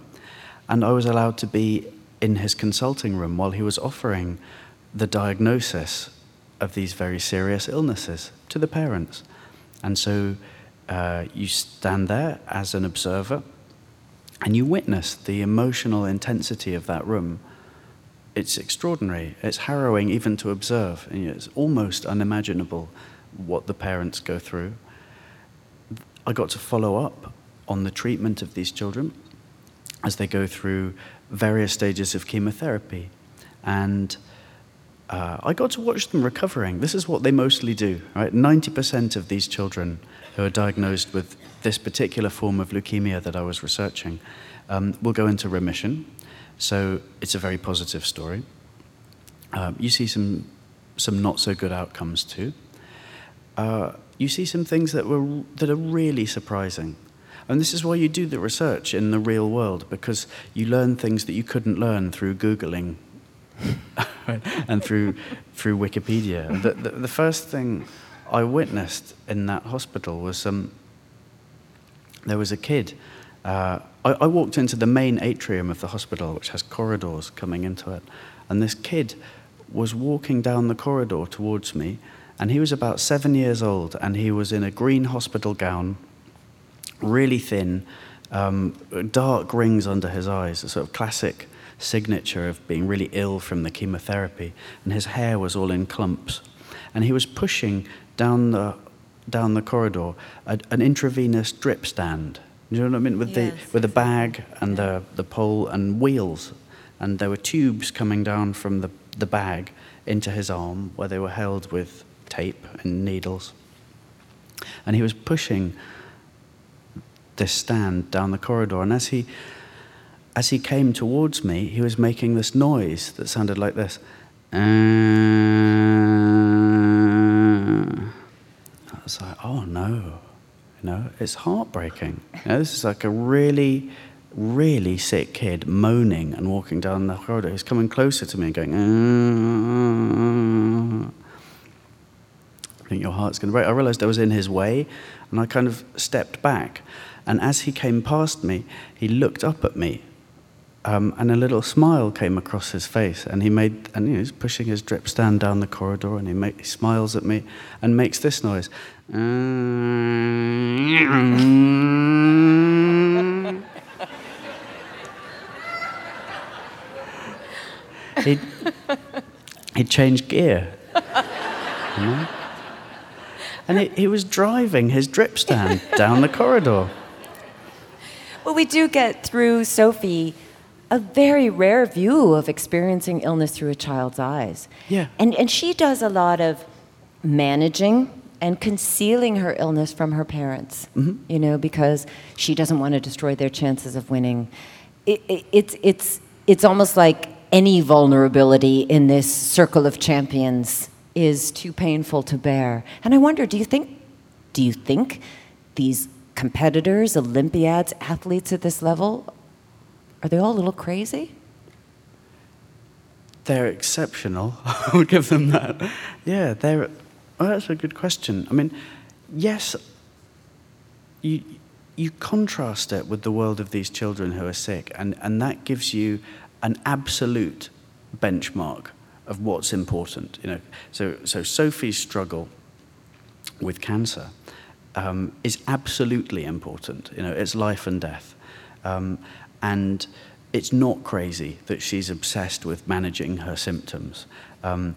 And I was allowed to be in his consulting room while he was offering the diagnosis of these very serious illnesses to the parents. And so uh, you stand there as an observer and you witness the emotional intensity of that room. It's extraordinary. It's harrowing even to observe. And It's almost unimaginable what the parents go through. I got to follow up on the treatment of these children as they go through various stages of chemotherapy. And uh, I got to watch them recovering. This is what they mostly do, right? 90% of these children who are diagnosed with this particular form of leukemia that I was researching um, will go into remission. So it's a very positive story. Um, you see some, some not so good outcomes too. Uh, you see some things that, were, that are really surprising. And this is why you do the research in the real world, because you learn things that you couldn't learn through Googling and through, through Wikipedia. The, the, the first thing I witnessed in that hospital was um, there was a kid. Uh, I, I walked into the main atrium of the hospital, which has corridors coming into it, and this kid was walking down the corridor towards me, and he was about seven years old, and he was in a green hospital gown, really thin, um, dark rings under his eyes, a sort of classic signature of being really ill from the chemotherapy, and his hair was all in clumps. And he was pushing down the, down the corridor an intravenous drip stand. Do you know what I mean? With, Yes. the, with a bag and the, the pole and wheels. And there were tubes coming down from the, the bag into his arm where they were held with tape and needles. And he was pushing this stand down the corridor. And as he, as he came towards me, he was making this noise that sounded like this. I was like, oh no, you know, it's heartbreaking. You know, this is like a really, really sick kid moaning and walking down the corridor. He's coming closer to me and going, ah. I think your heart's going to break. I realized I was in his way, and I kind of stepped back. And as he came past me, he looked up at me, um, and a little smile came across his face. And he made, and you know, he's pushing his drip stand down the corridor, and he, make, he smiles at me and makes this noise. He'd, he'd changed gear. you know? And he, he was driving his drip stand down the corridor. Well, we do get through Sophie a very rare view of experiencing illness through a child's eyes. Yeah. And, and she does a lot of managing and concealing her illness from her parents, mm-hmm. you know, because she doesn't want to destroy their chances of winning. It, it, it's, it's, it's almost like any vulnerability in this circle of champions is too painful to bear. And I wonder, do you think, do you think these competitors, Olympiads, athletes at this level, are they all a little crazy? They're exceptional. I would give them that. Yeah, they're. Oh, that's a good question. I mean, yes, you, you contrast it with the world of these children who are sick, and, and that gives you an absolute benchmark of what's important. You know, so, so Sophie's struggle with cancer um, is absolutely important. You know, it's life and death. Um, and it's not crazy that she's obsessed with managing her symptoms. Um,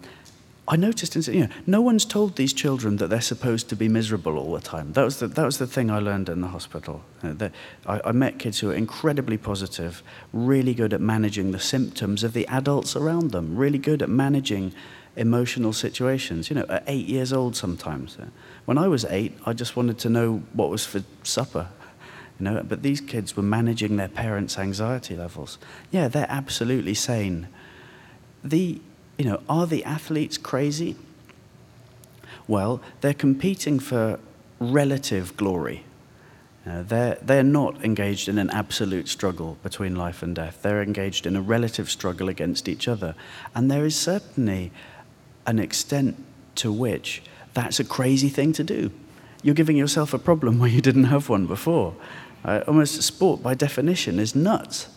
I noticed, you know, no one's told these children that they're supposed to be miserable all the time. That was the, that was the thing I learned in the hospital. You know, that I, I met kids who were incredibly positive, really good at managing the symptoms of the adults around them, really good at managing emotional situations. You know, at eight years old sometimes. When I was eight, I just wanted to know what was for supper. You know, but these kids were managing their parents' anxiety levels. Yeah, they're absolutely sane. The you know, are the athletes crazy? Well, they're competing for relative glory. Uh, they're, they're not engaged in an absolute struggle between life and death. They're engaged in a relative struggle against each other. And there is certainly an extent to which that's a crazy thing to do. You're giving yourself a problem where you didn't have one before. Uh, almost sport, by definition, is nuts.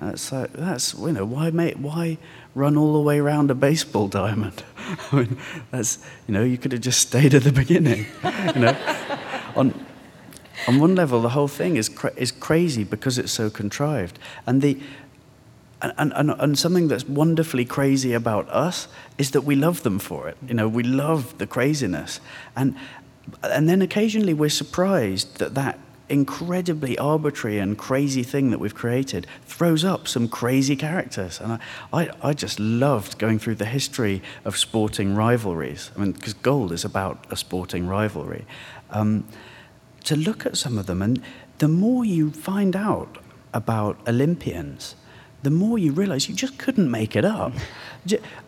Uh, so that's, you know, why, make, why run all the way around a baseball diamond? I mean, that's, you know, you could have just stayed at the beginning. you know, on, on one level, the whole thing is, cra- is crazy because it's so contrived. And, the, and, and, and something that's wonderfully crazy about us is that we love them for it. You know, we love the craziness. And, and then occasionally we're surprised that that incredibly arbitrary and crazy thing that we've created throws up some crazy characters. And I, I, I just loved going through the history of sporting rivalries. I mean, because gold is about a sporting rivalry. Um, to look at some of them, and the more you find out about Olympians, the more you realize you just couldn't make it up.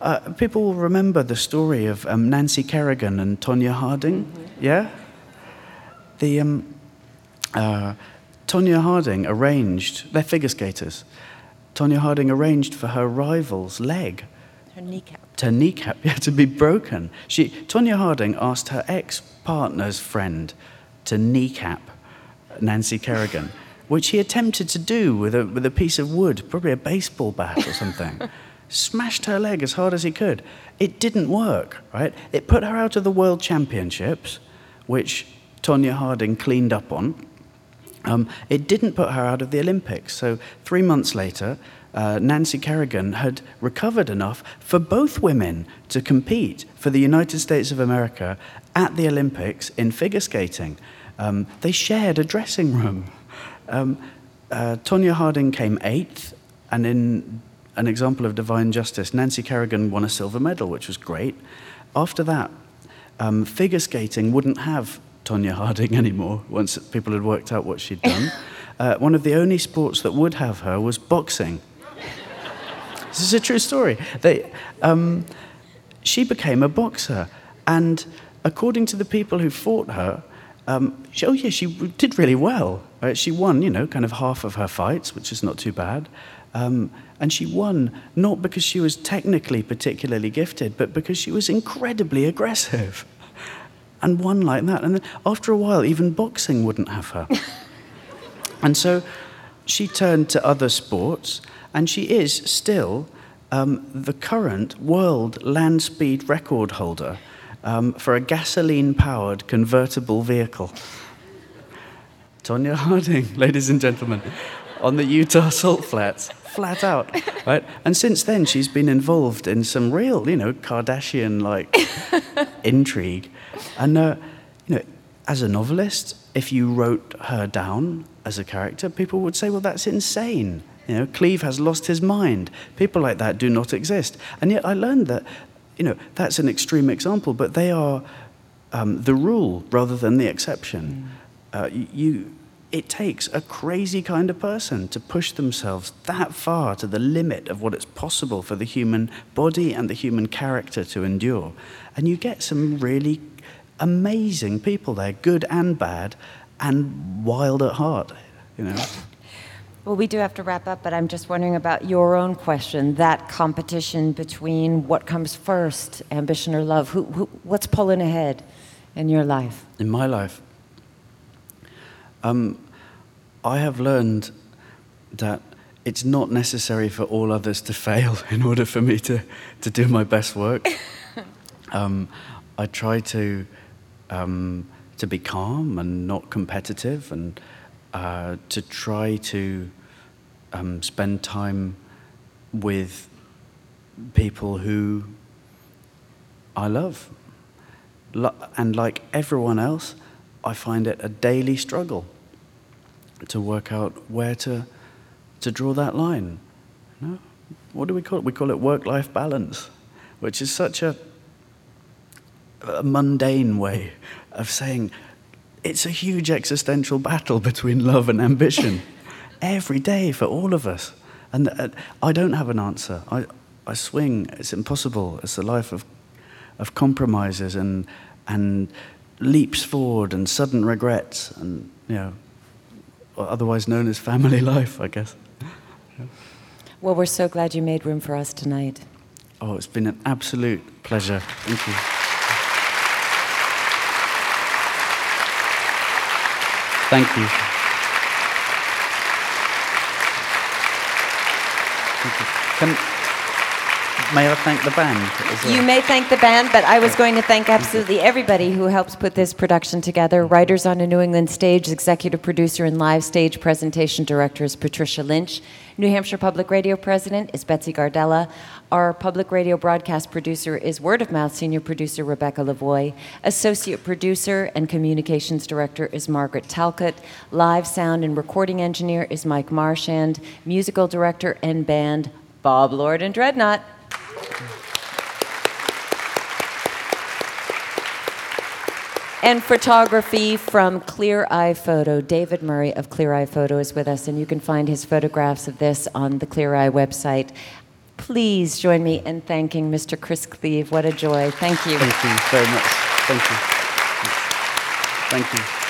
Uh, people will remember the story of um, Nancy Kerrigan and Tonya Harding. Mm-hmm. Yeah? The, um, uh, Tonya Harding arranged, they're figure skaters. Tonya Harding arranged for her rival's leg. Her kneecap. To kneecap, yeah, to be broken. She, Tonya Harding asked her ex partner's friend to kneecap Nancy Kerrigan, which he attempted to do with a, with a piece of wood, probably a baseball bat or something. Smashed her leg as hard as he could. It didn't work, right? It put her out of the World Championships, which Tonya Harding cleaned up on. Um, it didn't put her out of the Olympics. So, three months later, uh, Nancy Kerrigan had recovered enough for both women to compete for the United States of America at the Olympics in figure skating. Um, they shared a dressing room. Um, uh, Tonya Harding came eighth, and in an example of divine justice, Nancy Kerrigan won a silver medal, which was great. After that, um, figure skating wouldn't have Tonya Harding anymore once people had worked out what she'd done. uh, one of the only sports that would have her was boxing. this is a true story. They, um, she became a boxer, and according to the people who fought her, um, she, oh yeah, she did really well. Right? She won, you know, kind of half of her fights, which is not too bad. Um, and she won not because she was technically particularly gifted, but because she was incredibly aggressive and won like that. And then after a while, even boxing wouldn't have her. and so she turned to other sports, and she is still um, the current world land speed record holder um, for a gasoline powered convertible vehicle. Tonya Harding, ladies and gentlemen, on the Utah Salt Flats, flat out, right? And since then, she's been involved in some real, you know, Kardashian like intrigue. And, uh, you know, as a novelist, if you wrote her down as a character, people would say, well, that's insane. You know, Cleave has lost his mind. People like that do not exist. And yet I learned that, you know, that's an extreme example, but they are um, the rule rather than the exception. Uh, you, it takes a crazy kind of person to push themselves that far to the limit of what it's possible for the human body and the human character to endure. And you get some really amazing people there, good and bad, and wild at heart, you know. Well, we do have to wrap up, but I'm just wondering about your own question that competition between what comes first, ambition or love. Who, who, what's pulling ahead in your life? In my life, um, I have learned that it's not necessary for all others to fail in order for me to, to do my best work. um, I try to, um, to be calm and not competitive and uh, to try to um, spend time with people who I love. and like everyone else, I find it a daily struggle to work out where to, to draw that line. You know? What do we call it? We call it work life balance, which is such a, a mundane way of saying it's a huge existential battle between love and ambition every day for all of us. And uh, I don't have an answer. I, I swing. It's impossible. It's a life of, of compromises and, and leaps forward and sudden regrets and, you know, otherwise known as family life, I guess. Well, we're so glad you made room for us tonight. Oh, it's been an absolute pleasure. Thank you. Thank you. Can, May I thank the band? Well? You may thank the band, but I was going to thank absolutely everybody who helps put this production together. Writers on a New England Stage, executive producer and live stage presentation director is Patricia Lynch. New Hampshire Public Radio president is Betsy Gardella. Our public radio broadcast producer is Word of Mouth senior producer Rebecca Lavoie. Associate producer and communications director is Margaret Talcott. Live sound and recording engineer is Mike Marshand. Musical director and band Bob Lord and Dreadnought. And photography from Clear Eye Photo. David Murray of Clear Eye Photo is with us, and you can find his photographs of this on the Clear Eye website. Please join me in thanking Mr. Chris Cleave. What a joy. Thank you. Thank you very much. Thank you. Thank you.